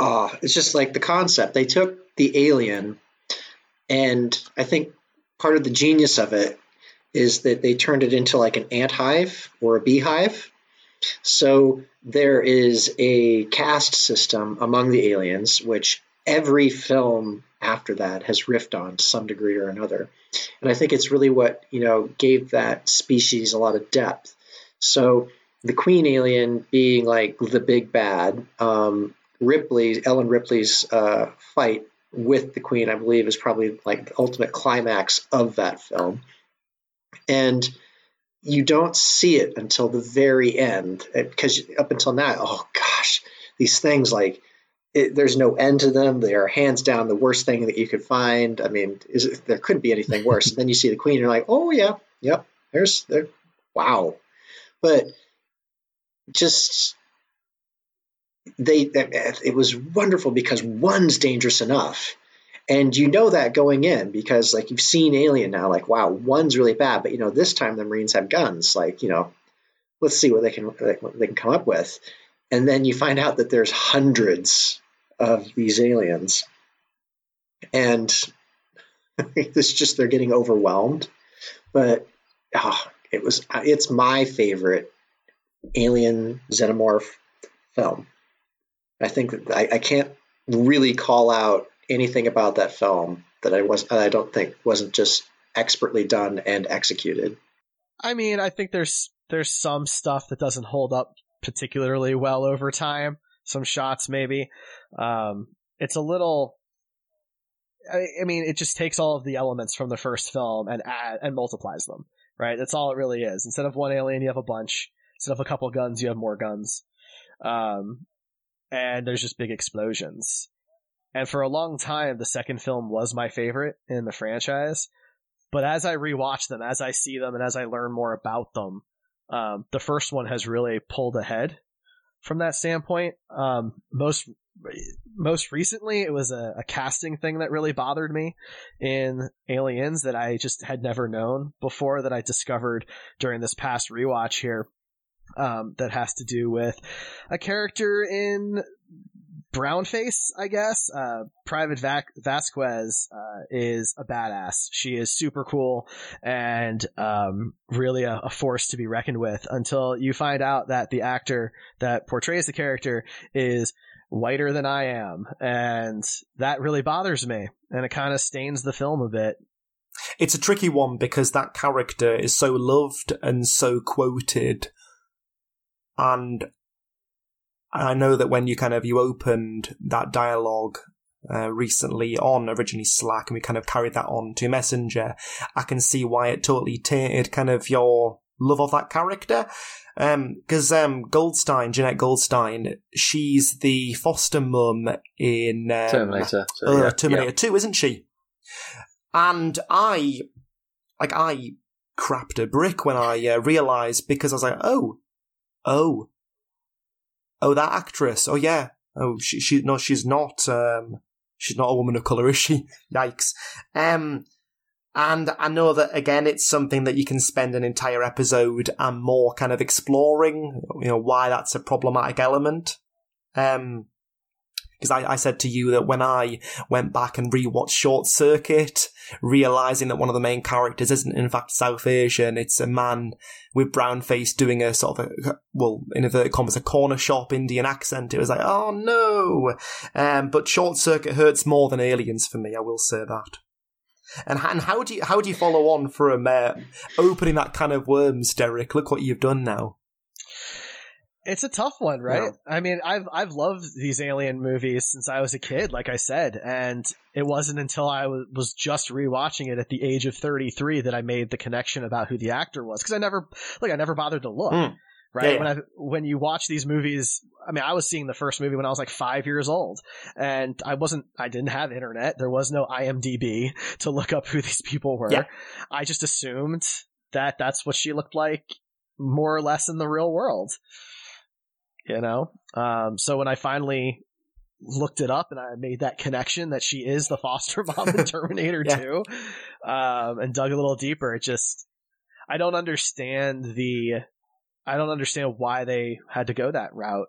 ah, it's just like the concept. They took the alien, and I think part of the genius of it is that they turned it into like an ant hive or a beehive. So there is a caste system among the aliens, which every film after that has riffed on to some degree or another. And I think it's really what, you know, gave that species a lot of depth. So the queen alien being like the big bad, um, Ripley, Ellen Ripley's uh, fight with the queen, I believe, is probably like the ultimate climax of that film. And you don't see it until the very end because up until now, oh gosh, these things like it, there's no end to them. They are hands down the worst thing that you could find. I mean, is it, there couldn't be anything [LAUGHS] worse. and then you see the queen, and you're like, oh yeah, yep, there's there, wow. But just they, it was wonderful because one's dangerous enough. And you know that going in because like you've seen Alien now, like wow, one's really bad, but you know this time the Marines have guns. Like you know, let's see what they can what they can come up with. And then you find out that there's hundreds of these aliens, and [LAUGHS] it's just they're getting overwhelmed. But oh, it was it's my favorite alien xenomorph film. I think I, I can't really call out anything about that film that I was I don't think wasn't just expertly done and executed. I mean, I think there's there's some stuff that doesn't hold up particularly well over time. Some shots maybe. Um, it's a little. I, I mean, it just takes all of the elements from the first film and add and multiplies them. Right. That's all it really is. Instead of one alien, you have a bunch. Instead of a couple guns, you have more guns. Um, and there's just big explosions. And for a long time, the second film was my favorite in the franchise. But as I rewatch them, as I see them, and as I learn more about them, um, the first one has really pulled ahead from that standpoint. Um, most most recently, it was a, a, casting thing that really bothered me in Aliens that I just had never known before that I discovered during this past rewatch here. Um, that has to do with a character in brownface, I guess. Uh, Private Vasquez uh, is a badass. She is super cool and um, really a, a, force to be reckoned with. Until you find out that the actor that portrays the character is whiter than I am, and that really bothers me, and it kind of stains the film a bit. It's a tricky one because that character is so loved and so quoted and I know that when you kind of you opened that dialogue uh, recently on originally Slack, and we kind of carried that on to Messenger, I can see why it totally tainted kind of your love of that character. Because um, um, Goldstein, Jenette Goldstein, she's the foster mum in um, Terminator, so, uh, yeah. Terminator yeah. Two, isn't she? And I, like, I crapped a brick when I uh, realised because I was like, oh, oh, oh, that actress. Oh yeah. Oh, she, she, no, she's not, um, she's not a woman of color, [LAUGHS] is she? Yikes. Um, and I know that again, it's something that you can spend an entire episode and more kind of exploring, you know, why that's a problematic element. Um, because I, I said to you that when I went back and rewatched Short Circuit, realizing that one of the main characters isn't in fact South Asian, it's a man with brown face doing a sort of a, well, in inverted commas, a corner shop Indian accent. It was like, oh no. Um, but Short Circuit hurts more than Aliens for me, I will say that. And, and how do you how do you follow on from uh, opening that kind of worms, Derek? Look what you've done now. It's a tough one, right? Yeah. I mean, I've I've loved these alien movies since I was a kid, like I said, and it wasn't until I w- was just rewatching it at the age of 33 that I made the connection about who the actor was because I never like I never bothered to look. Mm. Right. Yeah. When I, when you watch these movies, I mean, I was seeing the first movie when I was like five years old and I wasn't, I didn't have internet. There was no IMDb to look up who these people were. Yeah. I just assumed that that's what she looked like more or less in the real world you know? Um, so when I finally looked it up and I made that connection that she is the foster [LAUGHS] mom in [LAUGHS] Terminator yeah. 2, um, and dug a little deeper, it just, I don't understand the, I don't understand why they had to go that route,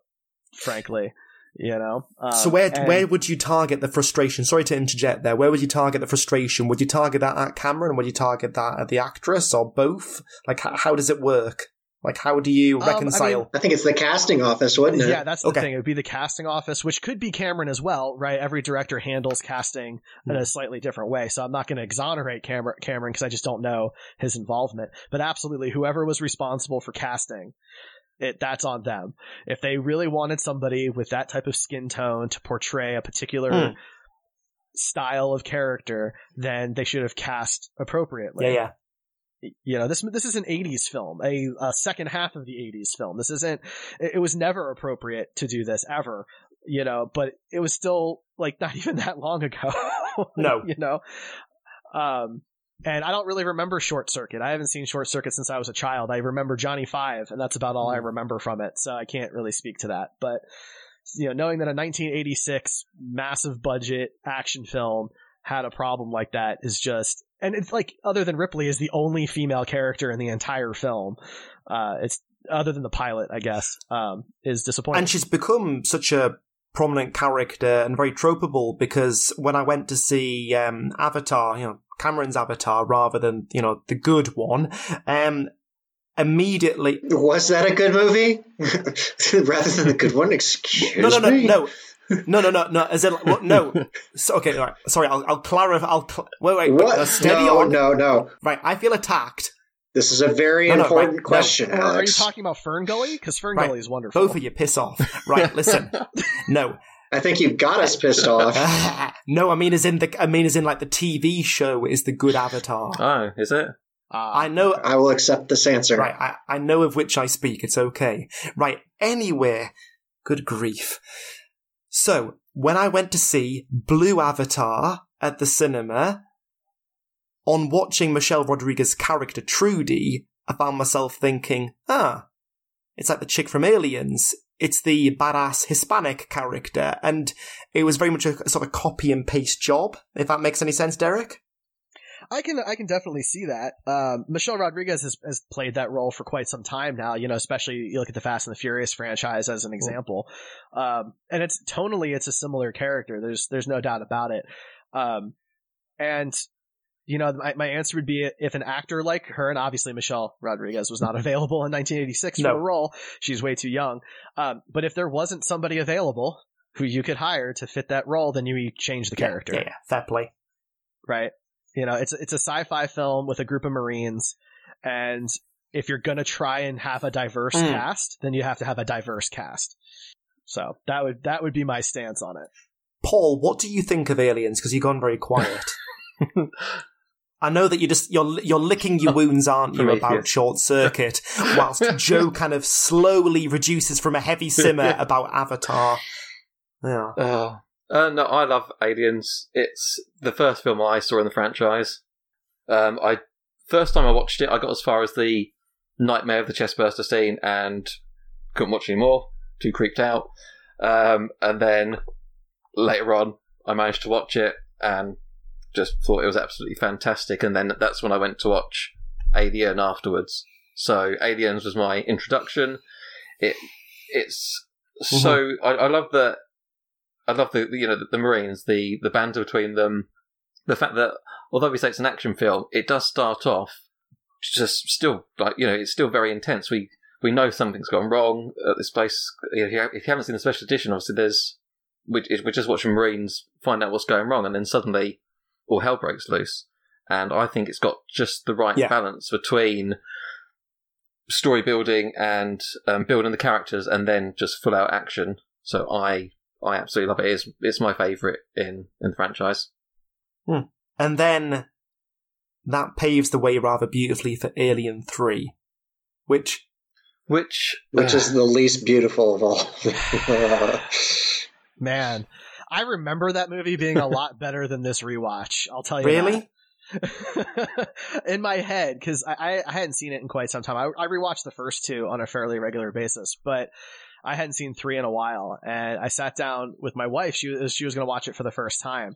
frankly. You know. Um, so where and, where would you target the frustration? Sorry to interject there. Where would you target the frustration? Would you target that at Cameron? Would you target that at the actress, or both? Like, how, how does it work? Like, how do you reconcile? Um, I, mean, I, think it's the casting office, wouldn't it? Yeah, that's the okay. thing. It would be the casting office, which could be Cameron as well, right? Every director handles casting mm. in a slightly different way. So I'm not going to exonerate Cameron because I just don't know his involvement. But absolutely, whoever was responsible for casting, it, that's on them. If they really wanted somebody with that type of skin tone to portray a particular mm. style of character, then they should have cast appropriately. Yeah, yeah you know, this this is an '80s film, a, a second half of the '80s film. This isn't. It, it was never appropriate to do this ever, you know. But it was still like [LAUGHS] not even that long ago. [LAUGHS] No. you know. Um, and I don't really remember Short Circuit. I haven't seen Short Circuit since I was a child. I remember Johnny Five, and that's about all I remember from it. So I can't really speak to that. But you know, knowing that a 1986 massive budget action film had a problem like that is just, and it's like other than Ripley is the only female character in the entire film. Uh, it's other than the pilot, I guess, um, is disappointing. And she's become such a prominent character and very tropeable because when I went to see um, Avatar, you know, Cameron's Avatar rather than, you know, the good one, um, immediately. Was that a good movie? [LAUGHS] Rather than the good one? [LAUGHS] Excuse No, no, no, me? no. No, no, no, no. As in, like, what- no. [LAUGHS] So, okay, all right. Sorry, I'll, I'll clarify. I'll cl- wait, wait. What? uh, steady no, on. no, no. Right, I feel attacked. This is a very No, no, important right, no. question, Or are you talking about Fern Gully? Because Fern Right. Gully is wonderful. Both of you, piss off. Right, listen. [LAUGHS] No, I think you've got us pissed off. [LAUGHS] no. I mean, as in the. I mean, as in like the TV show is the good Avatar. Oh, is it? I know. I will accept this answer. Right, I, I know of which I speak. It's okay. Right. Anyway, good grief. So when I went to see Blue Avatar at the cinema, on watching Michelle Rodriguez's character Trudy, I found myself thinking, ah, it's like the chick from Aliens. It's the badass Hispanic character, and it was very much a sort of copy and paste job. If that makes any sense, Derek. I can I can definitely see that. Um, Michelle Rodriguez has, has played that role for quite some time now. You know, especially you look at the Fast and the Furious franchise as an example, um, and it's tonally it's a similar character. There's there's no doubt about it. Um, and you know, my, my answer would be if an actor like her, and obviously Michelle Rodriguez was not [LAUGHS] available in 1986 No. for the role. She's way too young. Um, but if there wasn't somebody available who you could hire to fit that role, then you change the character Yeah, yeah, fair play. right? You know, it's it's a sci-fi film with a group of Marines, and if you're gonna try and have a diverse Mm. cast, then you have to have a diverse cast. So that would that would be my stance on it. Paul, what do you think of aliens? Because you've gone very quiet. [LAUGHS] I know that you just you're you're licking your [LAUGHS] wounds, aren't you, about short circuit, whilst [LAUGHS] Joe kind of slowly reduces from a heavy simmer about Avatar. Yeah. Oh. Uh, no, I love Aliens. It's the first film I saw in the franchise. Um, I first time I watched it, I got as far as the Nightmare of the Chestburster scene and couldn't watch anymore. Too creeped out. Um, and then later on, I managed to watch it and just thought it was absolutely fantastic. And then that's when I went to watch Alien afterwards. So Aliens was my introduction. It it's so I, I love that I love the you know the, the Marines, the the banter between them, the fact that although we say it's an action film, it does start off just still like you know it's still very intense. We we know something's gone wrong at this place. If you, if you haven't seen the special edition, obviously there's we, we're just watching Marines find out what's going wrong, and then suddenly all hell breaks loose. And I think it's got just the right Yeah. balance between story building and um, building the characters, and then just full out action. So I I absolutely love it. It's it's my favourite in in the franchise. Hmm. And then that paves the way rather beautifully for Alien Three, which which Which is the least beautiful of all. [LAUGHS] Man, I remember that movie being a lot better than this rewatch. I'll tell you. Really? that. [LAUGHS] in my head, because I, I, I hadn't seen it in quite some time. I, I rewatched the first two on a fairly regular basis, but I hadn't seen three in a while. And I sat down with my wife. She was she was going to watch it for the first time,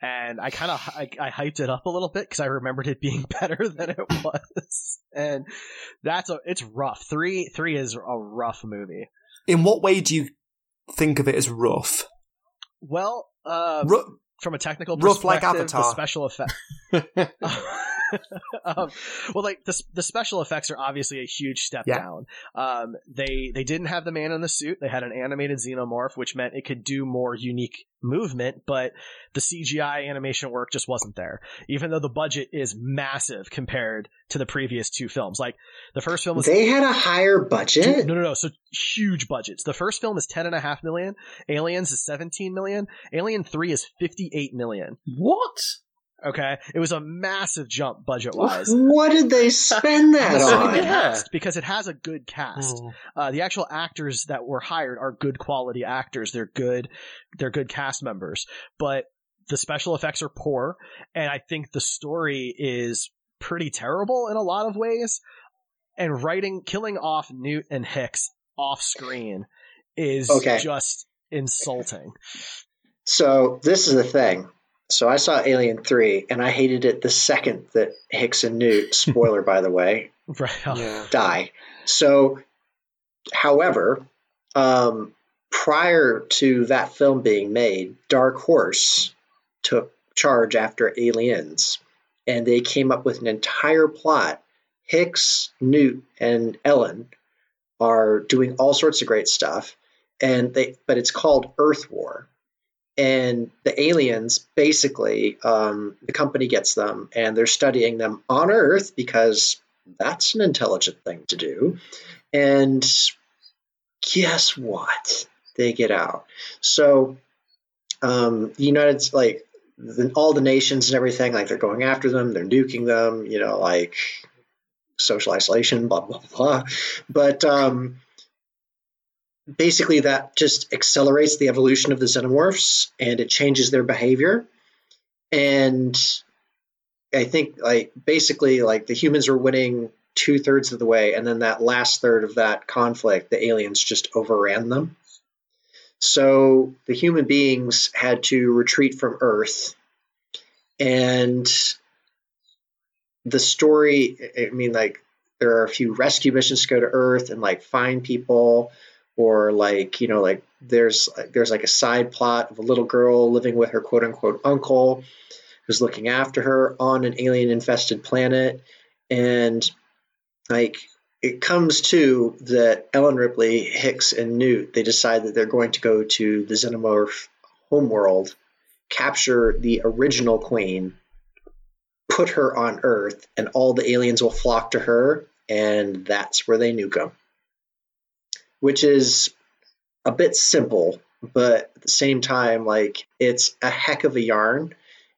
and I kind of I, I hyped it up a little bit because I remembered it being [LAUGHS] better than it was. And that's a it's rough. Three three is a rough movie. in what way do you think of it as rough? Well, um, Ru- from a technical rough like perspective, Avatar. the special effect. [LAUGHS] [LAUGHS] [LAUGHS] um, well, like the the special effects are obviously a huge step Yeah. down. Um, they they didn't have the man in the suit. They had an animated xenomorph, which meant it could do more unique movement, but the CGI animation work just wasn't there. Even though the budget is massive compared to the previous two films, like the first film was they had a higher budget. no, no, no. So huge budgets. The first film is ten and a half million. Aliens is seventeen million. Alien Three is fifty eight million. What? Okay, it was a massive jump budget wise. [LAUGHS] What did they spend that on? Cast, because it has a good cast. Mm. Uh, the actual actors that were hired are good quality actors. They're good. They're good cast members. But the special effects are poor, and I think the story is pretty terrible in a lot of ways. And writing, killing off Newt and Hicks off screen is Okay. just insulting. So this is the thing. So I saw Alien Three, and I hated it the second that Hicks and Newt, [LAUGHS] spoiler by the way, Right. die. So, however, um, prior to that film being made, Dark Horse took charge after Aliens, and they came up with an entire plot. Hicks, Newt, and Ellen are doing all sorts of great stuff, and they but it's called Earth War. And the aliens basically, um, the company gets them, and they're studying them on Earth because that's an intelligent thing to do. And guess what? They get out. So, um, the United like the, all the nations and everything, like they're going after them, they're nuking them, you know, like social isolation, blah blah blah. But um, basically, that just accelerates the evolution of the xenomorphs, and it changes their behavior. And I think, like basically, like the humans were winning two thirds of the way, and then that last third of that conflict, the aliens just overran them. So the human beings had to retreat from Earth, and the story. I mean, like there are a few rescue missions to go to Earth and like find people, or like you know, like there's there's like a side plot of a little girl living with her quote unquote uncle, who's looking after her on an alien infested planet, and like it comes to that Ellen Ripley, Hicks, and Newt, they decide that they're going to go to the Xenomorph homeworld, capture the original queen, put her on Earth, and all the aliens will flock to her, and that's where they nuke them. Which is a bit simple, but at the same time, like it's a heck of a yarn.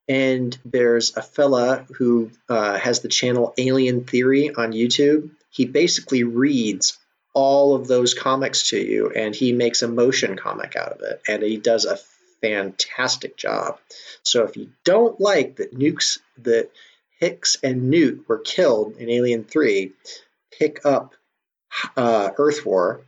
And there's a fella who uh, has the channel Alien Theory on YouTube. He basically reads all of those comics to you and he makes a motion comic out of it. And he does a fantastic job. So if you don't like that nukes that Hicks and Newt were killed in Alien 3, pick up uh, Earth War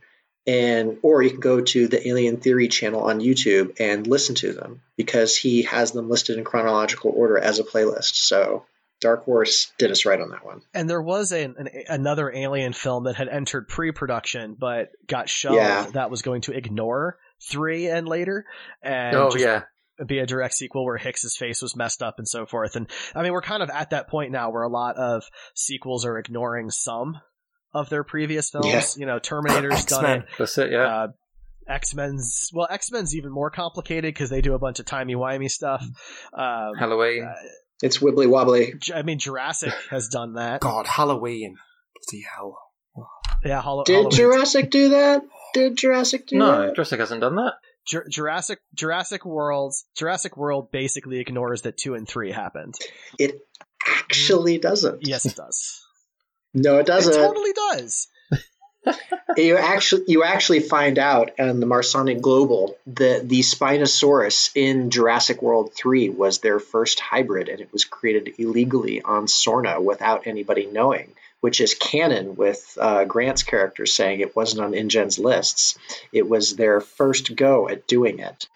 and or you can go to the Alien Theory channel on YouTube and listen to them because he has them listed in chronological order as a playlist. So Dark Horse did us right on that one. And there was an, an another Alien film that had entered pre-production but got shelved. Yeah. That was going to ignore three and later, and Oh, just yeah. be a direct sequel where Hicks's face was messed up and so forth. And I mean, we're kind of at that point now where a lot of sequels are ignoring some of their previous films. Yeah. You know, Terminator's done X-Men. it. That's it, yeah. Uh, X Men's well, X Men's even more complicated because they do a bunch of timey wimey stuff. Um, Halloween. It's wibbly wobbly. I mean, Jurassic [LAUGHS] has done that. God, Halloween. Bloody hell. Yeah, Hol- Did Halloween. Jurassic do that? Did Jurassic do No, that? Jurassic hasn't done that. Jur- Jurassic Jurassic Worlds Jurassic World basically ignores that two and three happened. It actually doesn't. Yes, it does. No, it doesn't. It totally does. [LAUGHS] you actually you actually find out in the Masrani Global that the Spinosaurus in Jurassic World 3 was their first hybrid and it was created illegally on Sorna without anybody knowing, which is canon with uh, Grant's character saying it wasn't on InGen's lists. It was their first go at doing it.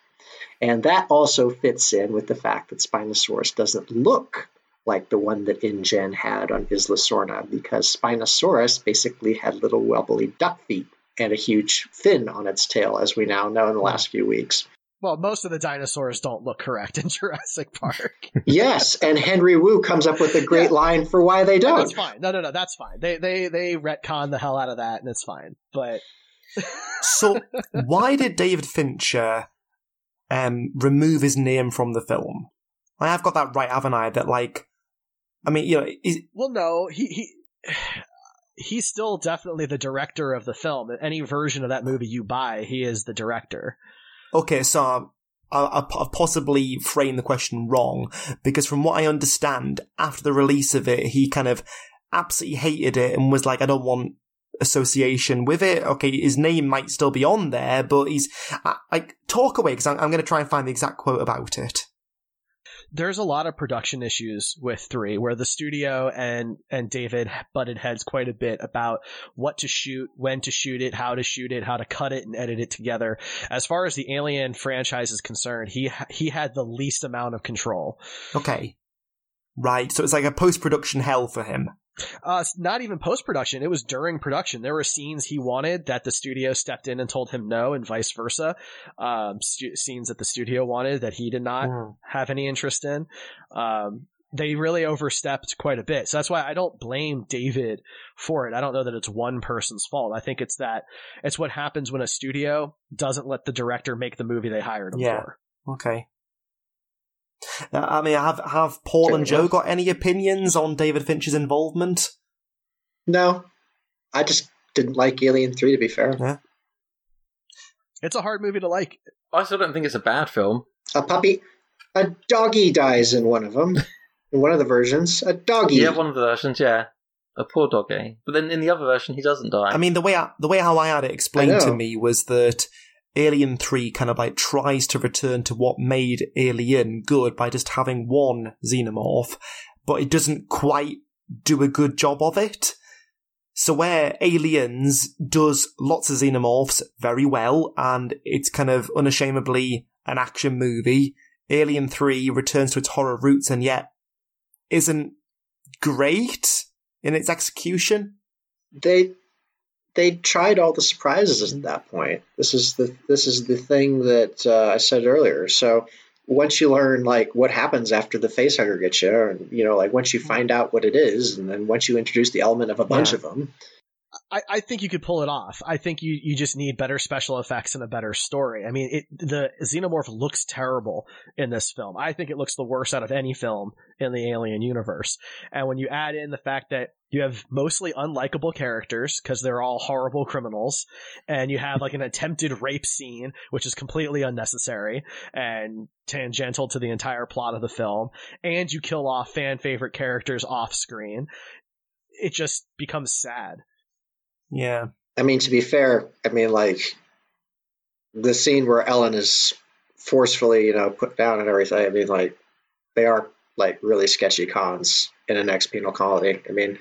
And that also fits in with the fact that Spinosaurus doesn't look like the one that InGen had on Isla Sorna, because Spinosaurus basically had little wobbly duck feet and a huge fin on its tail, as we now know in the last few weeks. Well, most of the dinosaurs don't look correct in [LAUGHS] Jurassic Park. yes, and Henry Wu comes up with a great line for why they don't. That's fine. No, no, no, that's fine. They they they retcon the hell out of that, and it's fine. But [LAUGHS] So, why did David Fincher um, remove his name from the film? I have got that right, haven't I? That like, I mean, you know, is, well, no, he he [SIGHS] he's still definitely the director of the film. Any version of that movie you buy, he is the director. okay, so I, I've possibly framed the question wrong because from what I understand, after the release of it, he kind of absolutely hated it and was like, I don't want association with it. Okay, his name might still be on there, but he's like talk away because I'm, I'm going to try and find the exact quote about it there's a lot of production issues with three where the studio and and david butted heads quite a bit about what to shoot when to shoot it how to shoot it how to cut it and edit it together. As far as the alien franchise is concerned he he had the least amount of control. Okay. Right. So it's like a post-production hell for him uh, not even post production. It was during production. There were scenes he wanted that the studio stepped in and told him no, and vice versa. Um, stu- scenes that the studio wanted that he did not mm. have any interest in. Um, they really overstepped quite a bit. So that's why I don't blame David for it. I don't know that it's one person's fault. I think it's that it's what happens when a studio doesn't let the director make the movie they hired him yeah. for. Okay. Uh, I mean, have have Paul and Joe got any opinions on David Fincher's involvement? No, I just didn't like Alien Three. To be fair, yeah. it's a hard movie to like. I still don't think it's a bad film. A puppy, a doggy dies in one of them. [LAUGHS] in one of the versions, a doggy. Yeah, one of the versions. Yeah, a poor doggy. But then in the other version, he doesn't die. I mean, the way I, the way how I had it explained to me was that Alien 3 kind of like tries to return to what made Alien good by just having one xenomorph, but it doesn't quite do a good job of it. So where Aliens does lots of xenomorphs very well, and it's kind of unashamedly an action movie, Alien 3 returns to its horror roots and yet isn't great in its execution. They they tried all the surprises at that point. This is the this is the thing that uh, I said earlier. So once you learn like what happens after the facehugger gets you, and you know, like once you find out what it is, and then once you introduce the element of a bunch yeah. of them, I, I, think you could pull it off. I think you, you just need better special effects and a better story. I mean, it, the xenomorph looks terrible in this film. I think it looks the worst out of any film in the Alien universe. And when you add in the fact that you have mostly unlikable characters because they're all horrible criminals, and you have like an attempted rape scene, which is completely unnecessary and tangential to the entire plot of the film, and you kill off fan favorite characters off screen, it just becomes sad. Yeah. I mean, to be fair, I mean, like the scene where Ellen is forcefully, you know, put down and everything. I mean, like they are like really sketchy cons in an ex penal colony. I mean,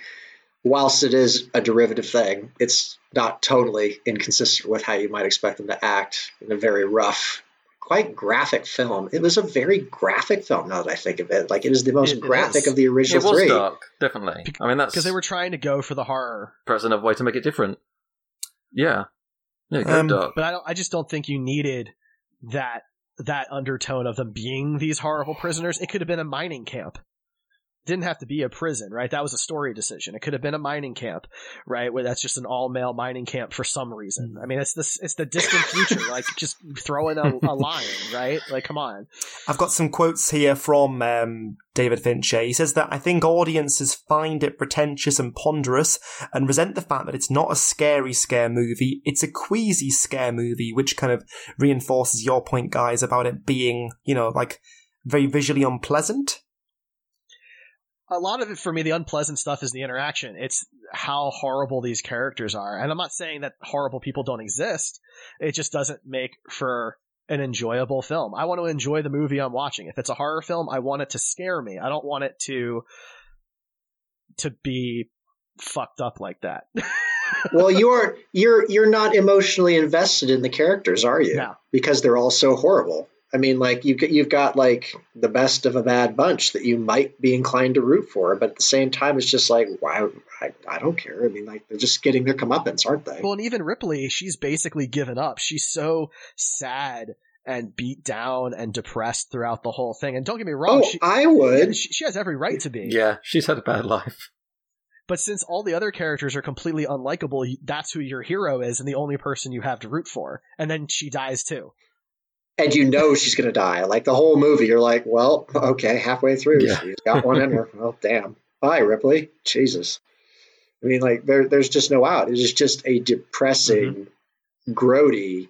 whilst it is a derivative thing, it's not totally inconsistent with how you might expect them to act in a very rough, quite graphic film. It was a very graphic film. Now that I think of it, like it is the most it, graphic of the original it was three. Dark, definitely. I mean, that's because they were trying to go for the horror. Present of way to make it different. Yeah, yeah, go um, dark. But I don't. I just don't think you needed that that undertone of them being these horrible prisoners. It could have been a mining camp didn't have to be a prison, right? That was a story decision. It could have been a mining camp, right? Where that's just an all male mining camp for some reason. I mean, it's this, it's the distant future. like just throw in a, a lion, right? Like, come on. I've got some quotes here from um, David Fincher. He says that I think audiences find it pretentious and ponderous and resent the fact that it's not a scary scare movie. It's a queasy scare movie, which kind of reinforces your point, guys, about it being, you know, like very visually unpleasant a lot of it for me, the unpleasant stuff is the interaction. It's how horrible these characters are. And I'm not saying that horrible people don't exist. It just doesn't make for an enjoyable film. I want to enjoy the movie I'm watching. If it's a horror film, I want it to scare me. I don't want it to to be fucked up like that. [LAUGHS] well, you are you're you're not emotionally invested in the characters, are you? No. Because they're all so horrible. I mean, like you've got, you've got like the best of a bad bunch that you might be inclined to root for, but at the same time, it's just like, why? I, I don't care. I mean, like they're just getting their comeuppance, aren't they? Well, and even Ripley, she's basically given up. She's so sad and beat down and depressed throughout the whole thing. And don't get me wrong, oh, she, I would. She, she has every right to be. Yeah, she's had a bad life. But since all the other characters are completely unlikable, that's who your hero is and the only person you have to root for. And then she dies too and you know she's going to die. Like the whole movie, you're like, well, okay, halfway through, yeah. she's got one in her. [LAUGHS] Well, damn. Bye, Ripley. Jesus. I mean, like there, there's just no out. It is just a depressing, mm-hmm. grody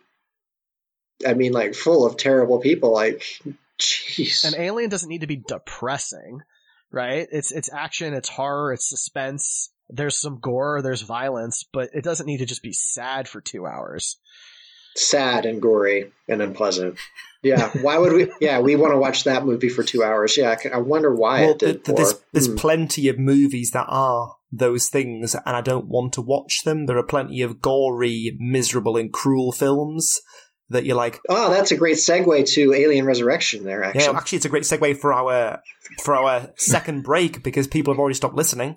I mean, like full of terrible people. Like, jeez. An alien doesn't need to be depressing, right? It's it's action, it's horror, it's suspense. There's some gore, there's violence, but it doesn't need to just be sad for two hours. Sad and gory and unpleasant. Yeah. Why would we? [LAUGHS] Yeah, we want to watch that movie for two hours. Yeah. I wonder why Well, it did. th- there's there's Hmm. plenty of movies that are those things, and I don't want to watch them. There are plenty of gory, miserable, and cruel films that you're like, Oh, that's a great segue to Alien Resurrection. There, actually. yeah. Actually, it's a great segue for our for our second break because people have already stopped listening.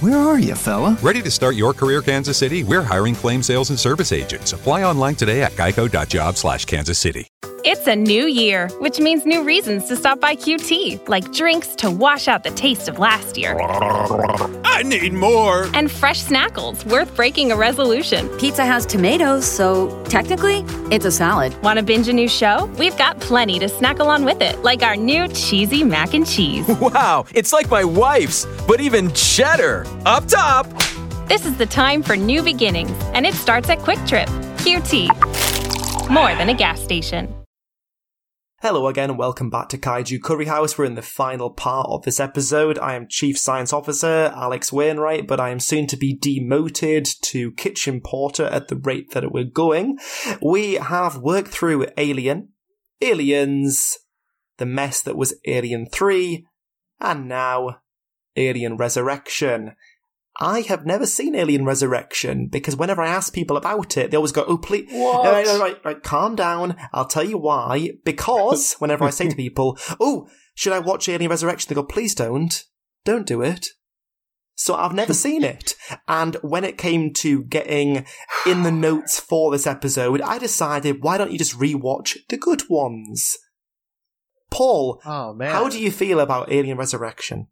Where are you, fella? Ready to start your career, Kansas City? We're hiring claim sales and service agents. Apply online today at geico.job slash Kansas City. It's a new year, which means new reasons to stop by QT, like drinks to wash out the taste of last year. I need more. And fresh snackles worth breaking a resolution. Pizza has tomatoes, so technically, it's a salad. Want to binge a new show? We've got plenty to snack along with it, like our new cheesy mac and cheese. [LAUGHS] Wow, it's like my wife's, but even cheddar. Up top! This is the time for new beginnings, and it starts at QuikTrip. QT. More than a gas station. Hello again, and welcome back to Kaiju Curry House. We're in the final part of this episode. I am Chief Science Officer Alex Wainwright, but I am soon to be demoted to Kitchen Porter at the rate that we're going. We have worked through Alien, Aliens, the mess that was Alien 3, and now Alien Resurrection. I have never seen Alien Resurrection because whenever I ask people about it, they always go, "Oh, please, What? Right, right, right, right, calm down. I'll tell you why. Because [LAUGHS] whenever I say to people, "Oh, should I watch Alien Resurrection?" they go, "Please don't, don't do it." So I've never [LAUGHS] seen it. And when it came to getting in the notes for this episode, I decided, why don't you just rewatch the good ones? Paul, Oh man. how do you feel about Alien Resurrection?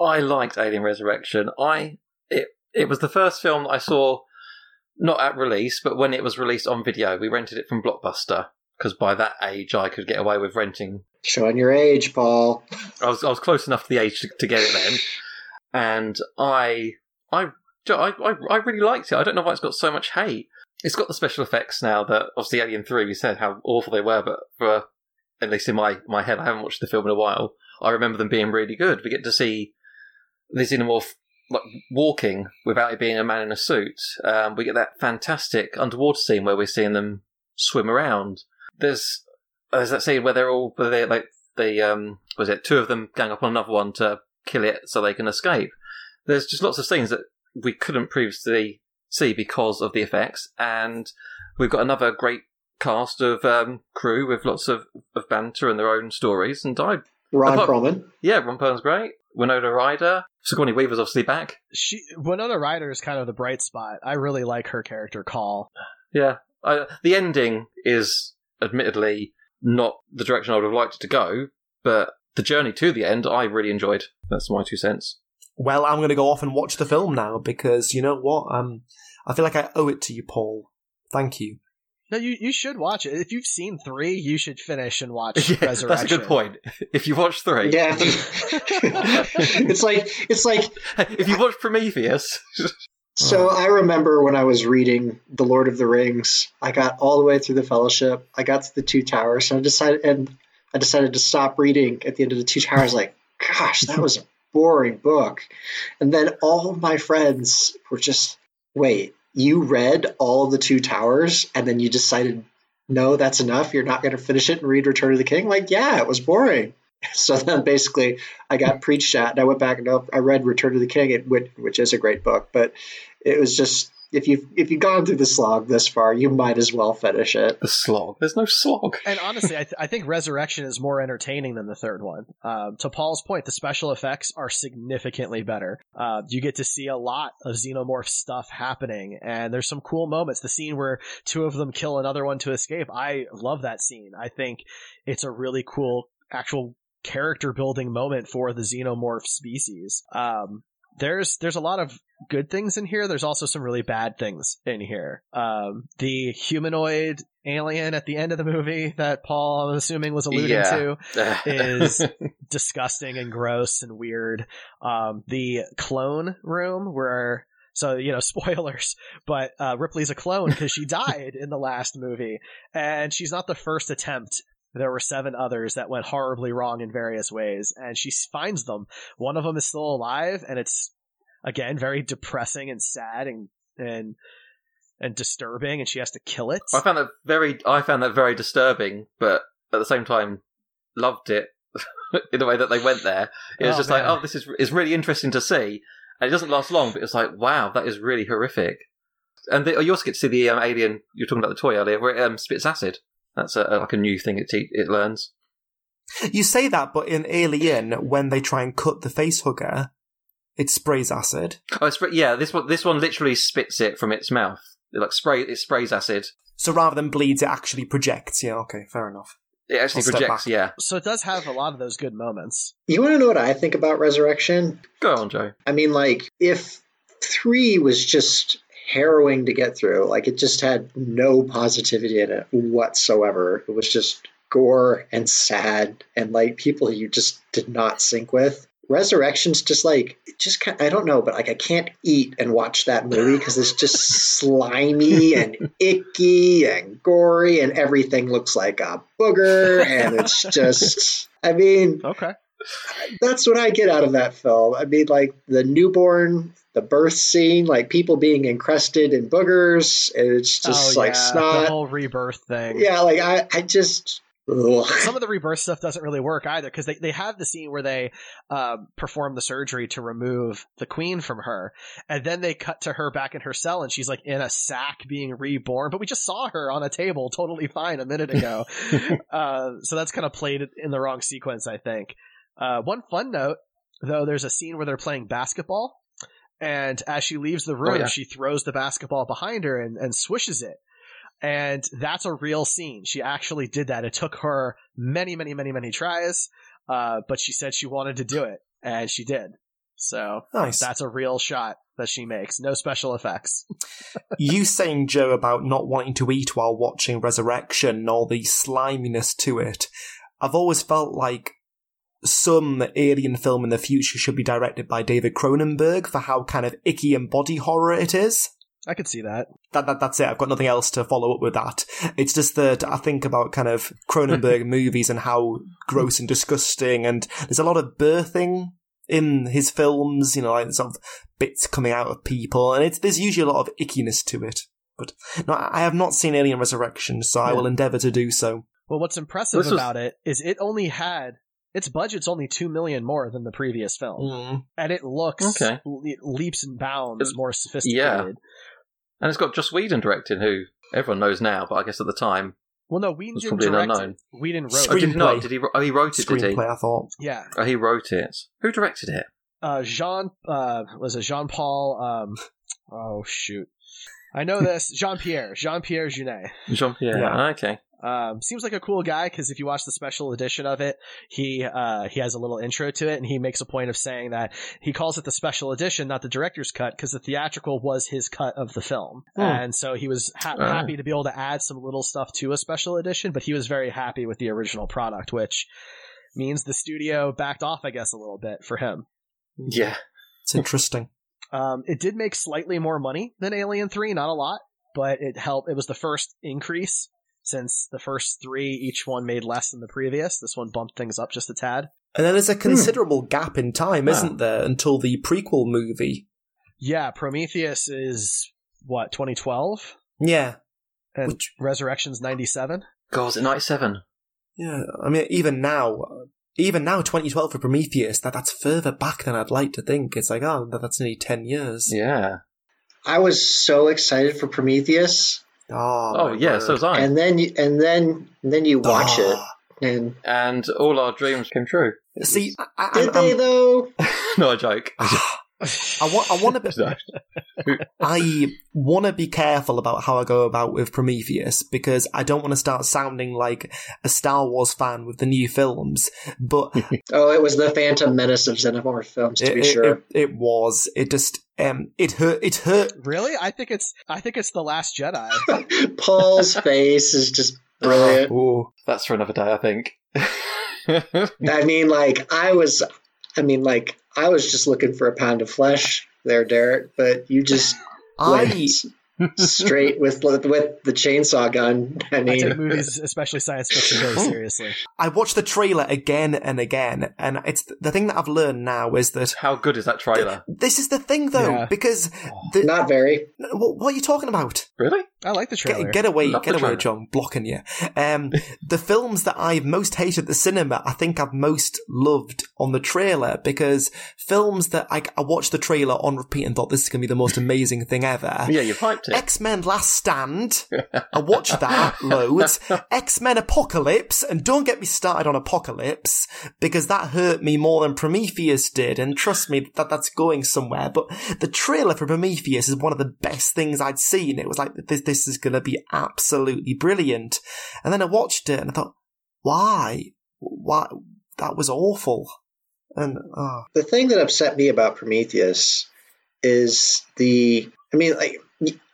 I liked Alien Resurrection. I it it was the first film that I saw not at release, but when it was released on video. We rented it from Blockbuster because by that age I could get away with renting. Showing your age, Paul. I was I was close enough to the age to, to get it then, and I I I I I really liked it. I don't know why it's got so much hate. It's got the special effects now that obviously Alien Three we said how awful they were, but for at least in my my head, I haven't watched the film in a while. I remember them being really good. We get to see the xenomorph like walking without it being a man in a suit. Um, we get that fantastic underwater scene where we're seeing them swim around. There's there's that scene where they're all where they like they um was it two of them gang up on another one to kill it so they can escape. There's just lots of scenes that we couldn't previously see because of the effects, and we've got another great cast of um, crew with lots of, of banter and their own stories. And I Ron Perlman. yeah, Ron Perlman's great. Winona Ryder, Sigourney Weaver's obviously back. She Winona Ryder is kind of the bright spot. I really like her character Call. Yeah, I, the ending is admittedly not the direction I would have liked it to go, but the journey to the end I really enjoyed. That's my two cents. Well, I'm going to go off and watch the film now because you know what? Um, I feel like I owe it to you, Paul. Thank you. No, you you should watch it. If you've seen three, you should finish and watch [LAUGHS] Yeah, Resurrection. that's a good point. [LAUGHS] If you watch three, Yeah. [LAUGHS] it's like it's like if you watch Prometheus, So I remember when I was reading The Lord of the Rings, I got all the way through the Fellowship. I got to the Two Towers, and I decided and I decided to stop reading at the end of the Two Towers. Like, gosh, that was a boring book. And then all of my friends were just, wait, you read all the Two Towers, and then you decided, no, that's enough. You're not going to finish it and read Return of the King. Like, yeah, it was boring. [LAUGHS] So then basically I got preached at and I went back and I read Return of the King, which, which is a great book, but it was just if you if you've gone through the slog this far, you might as well finish it. The slog. There's no slog. And honestly, I, th- I think Resurrection is more entertaining than the third one. Um, to Paul's point, the special effects are significantly better. Uh, you get to see a lot of xenomorph stuff happening, and there's some cool moments. The scene where two of them kill another one to escape, I love that scene. I think it's a really cool actual character building moment for the xenomorph species. Um, there's there's a lot of good things in here. There's also some really bad things in here. Um, the humanoid alien at the end of the movie that Paul, I'm assuming, was alluding Yeah. to, [LAUGHS] is disgusting and gross and weird. Um, the clone room where. So, you know, [LAUGHS] spoilers, but uh, Ripley's a clone because she [LAUGHS] died in the last movie. And she's not the first attempt there were seven others that went horribly wrong in various ways, and she finds them. One of them is still alive, and it's again very depressing and sad and and and disturbing, and she has to kill it. I found that very. I found that very disturbing, but at the same time, loved it [LAUGHS] in the way that they went there. It was Oh, just man. like, oh, this is is really interesting to see, and it doesn't last long. But it's like, wow, that is really horrific. And the, you also get to see the um, alien. You were talking about the toy earlier, where it um, spits acid. That's a, like a new thing it te- it learns. You say that, but in Alien, when they try and cut the face hugger, it sprays acid. Oh, it's, yeah. This one, this one literally spits it from its mouth. It like spray. It sprays acid. So rather than bleeds, it actually projects. Yeah, okay, fair enough. It actually I'll projects. Yeah. So it does have a lot of those good moments. You want to know what I think about Resurrection? Go on, Joe. I mean, like, if three was just harrowing to get through, like, it just had no positivity in it whatsoever. It was just gore and sad and, like, people you just did not sync with. Resurrection's just like, just kind I don't know, but like, I can't eat and watch that movie because it's just slimy and icky and gory and everything looks like a booger and it's just, I mean, okay. That's what I get out of that film. I mean, like the newborn, the birth scene, like people being encrusted in boogers. and It's just oh, like yeah, snot. the whole rebirth thing. yeah, like I, I just. Some of the rebirth stuff doesn't really work either because they, they have the scene where they um, perform the surgery to remove the queen from her, and then they cut to her back in her cell and she's like in a sack being reborn. But we just saw her on a table totally fine a minute ago, [LAUGHS] uh, so that's kind of played in the wrong sequence, I think. Uh, one fun note though, there's a scene where they're playing basketball, and as she leaves the room, yeah. she throws the basketball behind her and, and swishes it. And that's a real scene. She actually did that. It took her many, many, many, many tries, uh, but she said she wanted to do it, and she did. So Nice. that's a real shot that she makes. No special effects. [LAUGHS] you saying, Joe, about not wanting to eat while watching Resurrection and all the sliminess to it, I've always felt like some alien film in the future should be directed by David Cronenberg for how kind of icky and body horror it is. I could see that. That, that that's it. I've got nothing else to follow up with that. It's just that I think about kind of Cronenberg [LAUGHS] movies and how gross and disgusting, and there's a lot of birthing in his films. You know, like sort of bits coming out of people, and it's there's usually a lot of ickiness to it. But no, I have not seen Alien Resurrection, so I will endeavour to do so. Well, what's impressive was- about it is it only had its budget's only two million more than the previous film, Mm. and it looks Okay. le- leaps and bounds more sophisticated. Yeah. And it's got Joss Whedon directing, who everyone knows now, but I guess at the time Well, no, Whedon was didn't probably an direct unknown. it. Whedon wrote Oh, it. did he not? Did he? Oh, he wrote it. Did he? Screenplay, I thought. Yeah. Oh, he wrote it. Who directed it? uh, Jean uh, was it Jean Paul? Um, oh shoot, I know this. Jean Pierre, Jean Pierre Jeunet. Jean Pierre. Yeah. Okay. Um, seems like a cool guy because if you watch the special edition of it, he uh, he has a little intro to it, and he makes a point of saying that he calls it the special edition, not the director's cut, because the theatrical was his cut of the film, Hmm. and so he was ha- Oh. happy to be able to add some little stuff to a special edition, but he was very happy with the original product, which means the studio backed off, I guess, a little bit for him. Yeah. It's interesting. Um, it did make slightly more money than Alien 3, not a lot, but it helped. It was the first increase since the first three, each one made less than the previous. This one bumped things up just a tad. And then there's a considerable gap in time, Ah. isn't there, until the prequel movie? Yeah, Prometheus is what, 2012? Yeah. And Resurrection's 97? God, was it ninety-seven? Yeah, I mean, even now, even now, 2012 for Prometheus, that that's further back than I'd like to think. It's like, oh, that's nearly 10 years. Yeah. I was so excited for Prometheus, Oh, Oh yeah, word. so was I. and then you, and then and then you watch ah. it, and And all our dreams came true. See, I, did they though? [LAUGHS] no, I joke. [LAUGHS] I want. I want to be. [LAUGHS] I want to be careful about how I go about with Prometheus because I don't want to start sounding like a Star Wars fan with the new films. But oh, it was the Phantom Menace of Xenomorph films, to it, be it- sure. it, it was. It just. Um, it hurt. It hurt. Really? I think it's I think it's the Last Jedi. [LAUGHS] Paul's face is just brilliant. Oh, That's for another day, I think. [LAUGHS] I mean, like I was, I mean, like I was just looking for a pound of flesh there, Derek. But you just went straight with with the chainsaw gun. I I take mean, movies, especially science fiction, very [LAUGHS] seriously. I watched the trailer again and again, and it's the thing that I've learned now is that how good is that trailer? This is the thing, though, Yeah. because oh. the, not very. what, what are you talking about? Really? I like the trailer. Get, get away, Love get away, trailer. John, blocking you. Um, the films that I've most hated at the cinema, I think I've most loved on the trailer because films that I, I watched the trailer on repeat and thought this is going to be the most amazing thing ever. [LAUGHS] Yeah, you've hyped it. X Men Last Stand, I watched that loads. [LAUGHS] X Men Apocalypse, and don't get me started on Apocalypse because that hurt me more than Prometheus did. And trust me, that that's going somewhere. But the trailer for Prometheus is one of the best things I'd seen. It was like this, this is going to be absolutely brilliant. And then I watched it and I thought, why, why? That was awful. And oh. the thing that upset me about Prometheus is the. I mean, like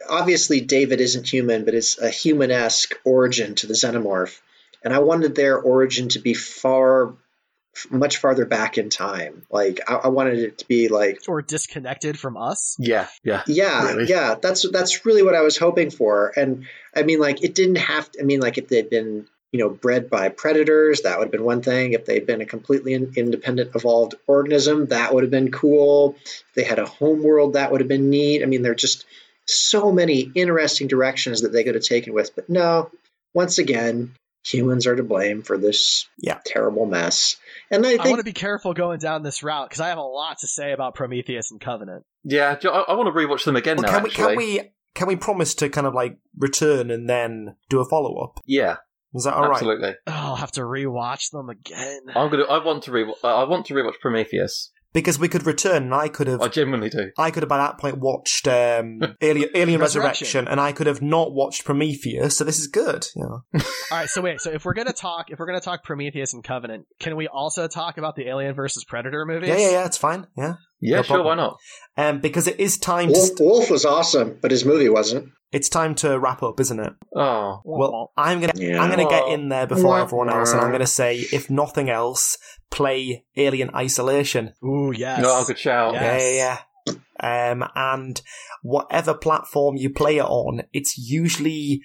obviously David isn't human, but it's a human-esque origin to the xenomorph, and I wanted their origin to be far, much farther back in time. Like I, I wanted it to be like Or disconnected from us. Yeah, yeah. yeah, Really? yeah. That's that's really what I was hoping for. And I mean, like, it didn't have. To, I mean, like, if they'd been, you know, bred by predators, that would have been one thing. If they'd been a completely in, independent, evolved organism, that would have been cool. If they had a home world, that would have been neat. I mean, there are just so many interesting directions that they could have taken with. But no, once again, humans are to blame for this yeah. terrible mess. And I think, I want to be careful going down this route because I have a lot to say about Prometheus and Covenant. Yeah, I, I want to rewatch them again Well, now. can we, can we, can we promise to kind of like return and then do a follow up? Yeah, Is that all right? absolutely. Oh, I'll have to rewatch them again. I'm gonna. I want to re. I want to rewatch Prometheus. Because we could return, and I could have. I genuinely do. I could have by that point watched um, [LAUGHS] Alien, Alien Resurrection. Resurrection, and I could have not watched Prometheus. So this is good. Yeah. [LAUGHS] All right, so wait, so if we're gonna talk, if we're gonna talk Prometheus and Covenant, can we also talk about the Alien versus Predator movies? yeah, yeah, yeah. It's fine. Yeah. Yeah, No sure. Why not? Um, because it is time to. Wolf, St- Wolf was awesome, but his movie wasn't. it's time to wrap up, isn't it? Oh, Well, I'm gonna Yeah. I'm gonna get in there before wah, everyone else, and I'm gonna say, if nothing else, play Alien Isolation. Ooh, yes. no, good shout. Yeah. Yeah, yeah, yeah. Um, and whatever platform you play it on, it's usually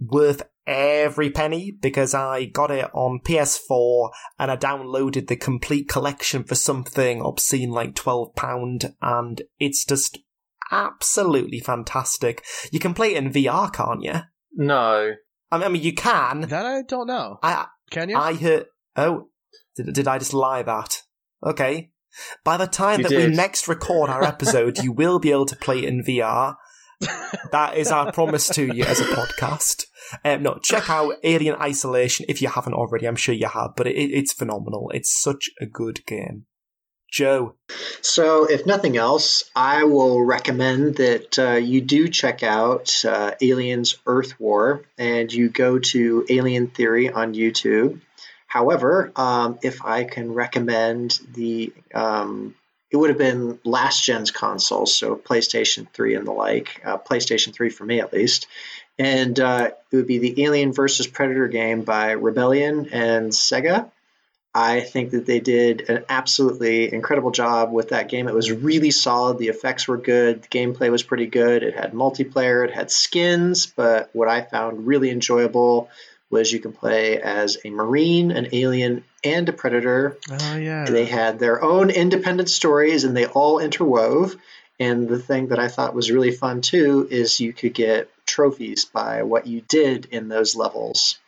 worth every penny because I got it on PS4 and I downloaded the complete collection for something obscene like £12 and it's just absolutely fantastic. You can play it in VR, can't you? No. I mean, I mean you can. That I don't know. I, Can you? I heard. Oh, did, did I just lie that? Okay. By the time You that we next record our episode, you will be able to play it in VR. [LAUGHS] That is our promise to you as a podcast. Um, no, check out Alien Isolation if you haven't already. I'm sure you have, but it, it's phenomenal. It's such a good game. Joe, So, if nothing else, I will recommend that uh, you do check out uh, Aliens Earth War and you go to Alien Theory on YouTube. However, um, if I can recommend the, um, it would have been last gen's consoles, so PlayStation 3 and the like, uh, PlayStation 3 for me at least. And uh, it would be the Alien versus Predator game by Rebellion and Sega. I think that they did an absolutely incredible job with that game. It was really solid. The effects were good. The gameplay was pretty good. It had multiplayer. It had skins. But what I found really enjoyable was you can play as a marine, an alien, and a predator. oh yeah. They had their own independent stories and they all interwove. And the thing that I thought was really fun too is you could get trophies by what you did in those levels.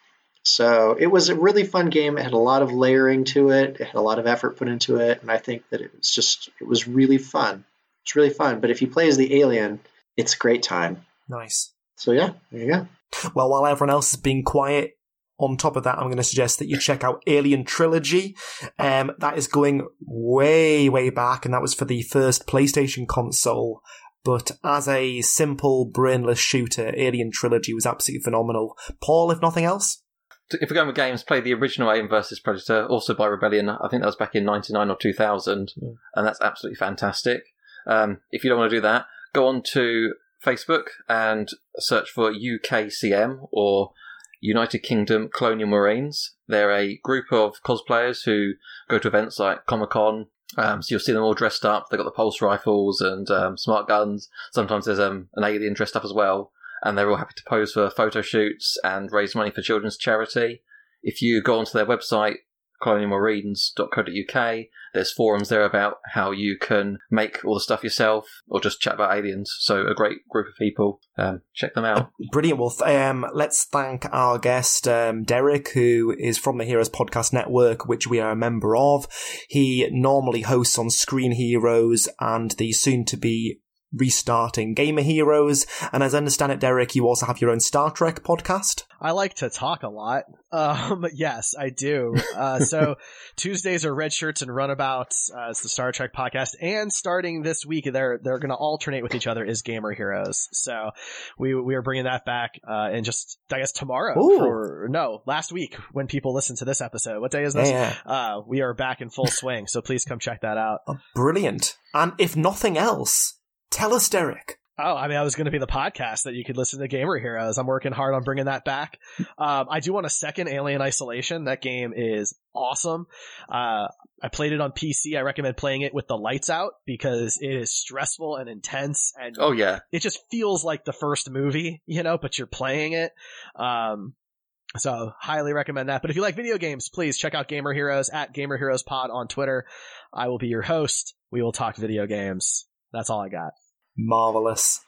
So it was a really fun game. It had a lot of layering to it. It had a lot of effort put into it, and I think that it was just it was really fun. It's really fun. But if you play as the alien, it's a great time. nice. So yeah, there you go. Well, while everyone else is being quiet, on top of that, I'm going to suggest that you check out Alien Trilogy. Um, that is going way, way back, and that was for the first PlayStation console. But as a simple, brainless shooter, Alien Trilogy was absolutely phenomenal. Paul, if nothing else? If we're going with games, play the original Alien vs Predator, also by Rebellion. I think that was back in '99 or 2000, and that's absolutely fantastic. Um, if you don't want to do that, go on to Facebook and search for UKCM or United Kingdom Colonial Marines. They're a group of cosplayers who go to events like Comic Con. Um, so you'll see them all dressed up. They've got the pulse rifles and um, smart guns. Sometimes there's um, an alien dressed up as well. And they're all happy to pose for photo shoots and raise money for children's charity. If you go onto their website, colonialmarines.co.uk. There's forums there about how you can make all the stuff yourself or just chat about aliens. So a great group of people. Um, check them out. Brilliant. Well, um, let's thank our guest, um, Derek, who is from the Heroes Podcast Network, which we are a member of. He normally hosts on Screen Heroes and the soon to be restarting Gamer Heroes. And as I understand it, Derek, you also have your own Star Trek podcast. I like to talk a lot. [LAUGHS] Um, yes, I do. Uh, so [LAUGHS] Tuesdays are red shirts and runabouts. Uh, it's the Star Trek podcast, and starting this week, they're they're going to alternate with each other is Gamer Heroes. So we we are bringing that back, uh, and just I guess tomorrow Ooh. or no, last week when people listen to this episode. What day is this? Yeah. Uh, we are back in full swing. So please come check that out. Brilliant. And if nothing else, tell us, Derek. Oh, I mean, I was going to be the podcast that you could listen to Gamer Heroes. I'm working hard on bringing that back. Um, I do want a second Alien Isolation. That game is awesome. Uh, I played it on PC. I recommend playing it with the lights out because it is stressful and intense and Oh, yeah. it just feels like the first movie, you know, but you're playing it. Um, so highly recommend that. But if you like video games, please check out Gamer Heroes at Gamer Heroes Pod on Twitter. I will be your host. We will talk video games. That's all I got. Marvelous.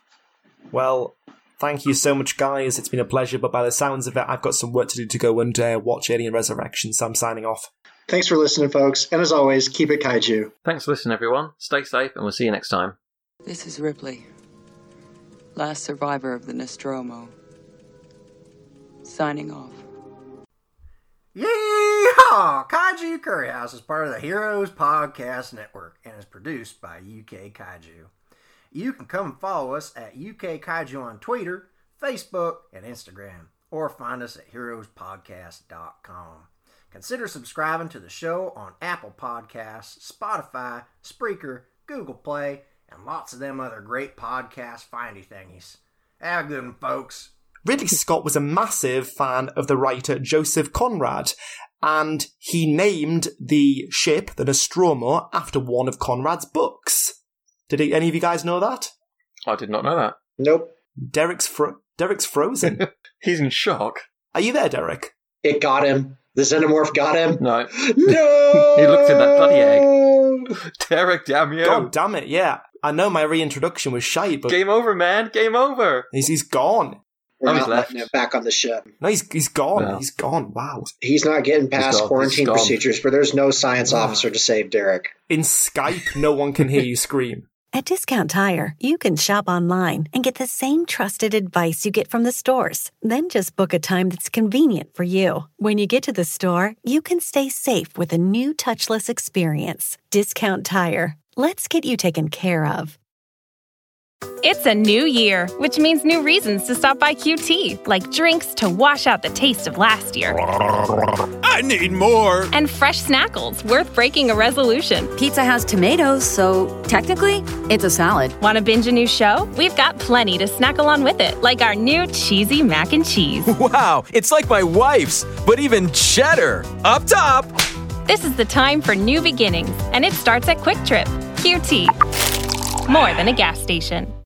Well, thank you so much, guys. It's been a pleasure, but by the sounds of it, I've got some work to do to go and uh, watch Alien Resurrection, so I'm signing off. Thanks for listening, folks. And as always, keep it kaiju. Thanks for listening, everyone. Stay safe, and we'll see you next time. This is Ripley, last survivor of the Nostromo. Signing off. Yeehaw! Kaiju Curry House is part of the Heroes Podcast Network and is produced by UK Kaiju. You can come follow us at UK Kaiju on Twitter, Facebook, and Instagram, or find us at heroespodcast.com. Consider subscribing to the show on Apple Podcasts, Spotify, Spreaker, Google Play, and lots of them other great podcast findy thingies. Have a good one, folks. Ridley Scott was a massive fan of the writer Joseph Conrad, and he named the ship, the Nostromo, after one of Conrad's books. Did he, any of you guys know that? I did not know that. Nope. Derek's fro- Derek's frozen. [LAUGHS] He's in shock. Are you there, Derek? It got him. The xenomorph got him. No. [LAUGHS] No! he looked in that bloody egg. [LAUGHS] Derek, damn you. God damn it, yeah. I know my reintroduction was shite, but Game over, man. Game over. he's, he's gone. We're Oh, he's not left. letting him back on the ship. No, he's, he's gone. No. He's gone. Wow. He's not getting past quarantine procedures, but there's no science officer to save Derek. In Skype, no one can hear you scream. [LAUGHS] At Discount Tire, you can shop online and get the same trusted advice you get from the stores. Then just book a time that's convenient for you. When you get to the store, you can stay safe with a new touchless experience. Discount Tire. Let's get you taken care of. It's a new year, which means new reasons to stop by QT, like drinks to wash out the taste of last year. I need more. And fresh snackles worth breaking a resolution. Pizza has tomatoes, so technically, it's a salad. Want to binge a new show? We've got plenty to snack along with it, like our new cheesy mac and cheese. [LAUGHS] Wow, it's like my wife's, but even cheddar. Up top. This is the time for new beginnings, and it starts at QuikTrip. QT. More than a gas station.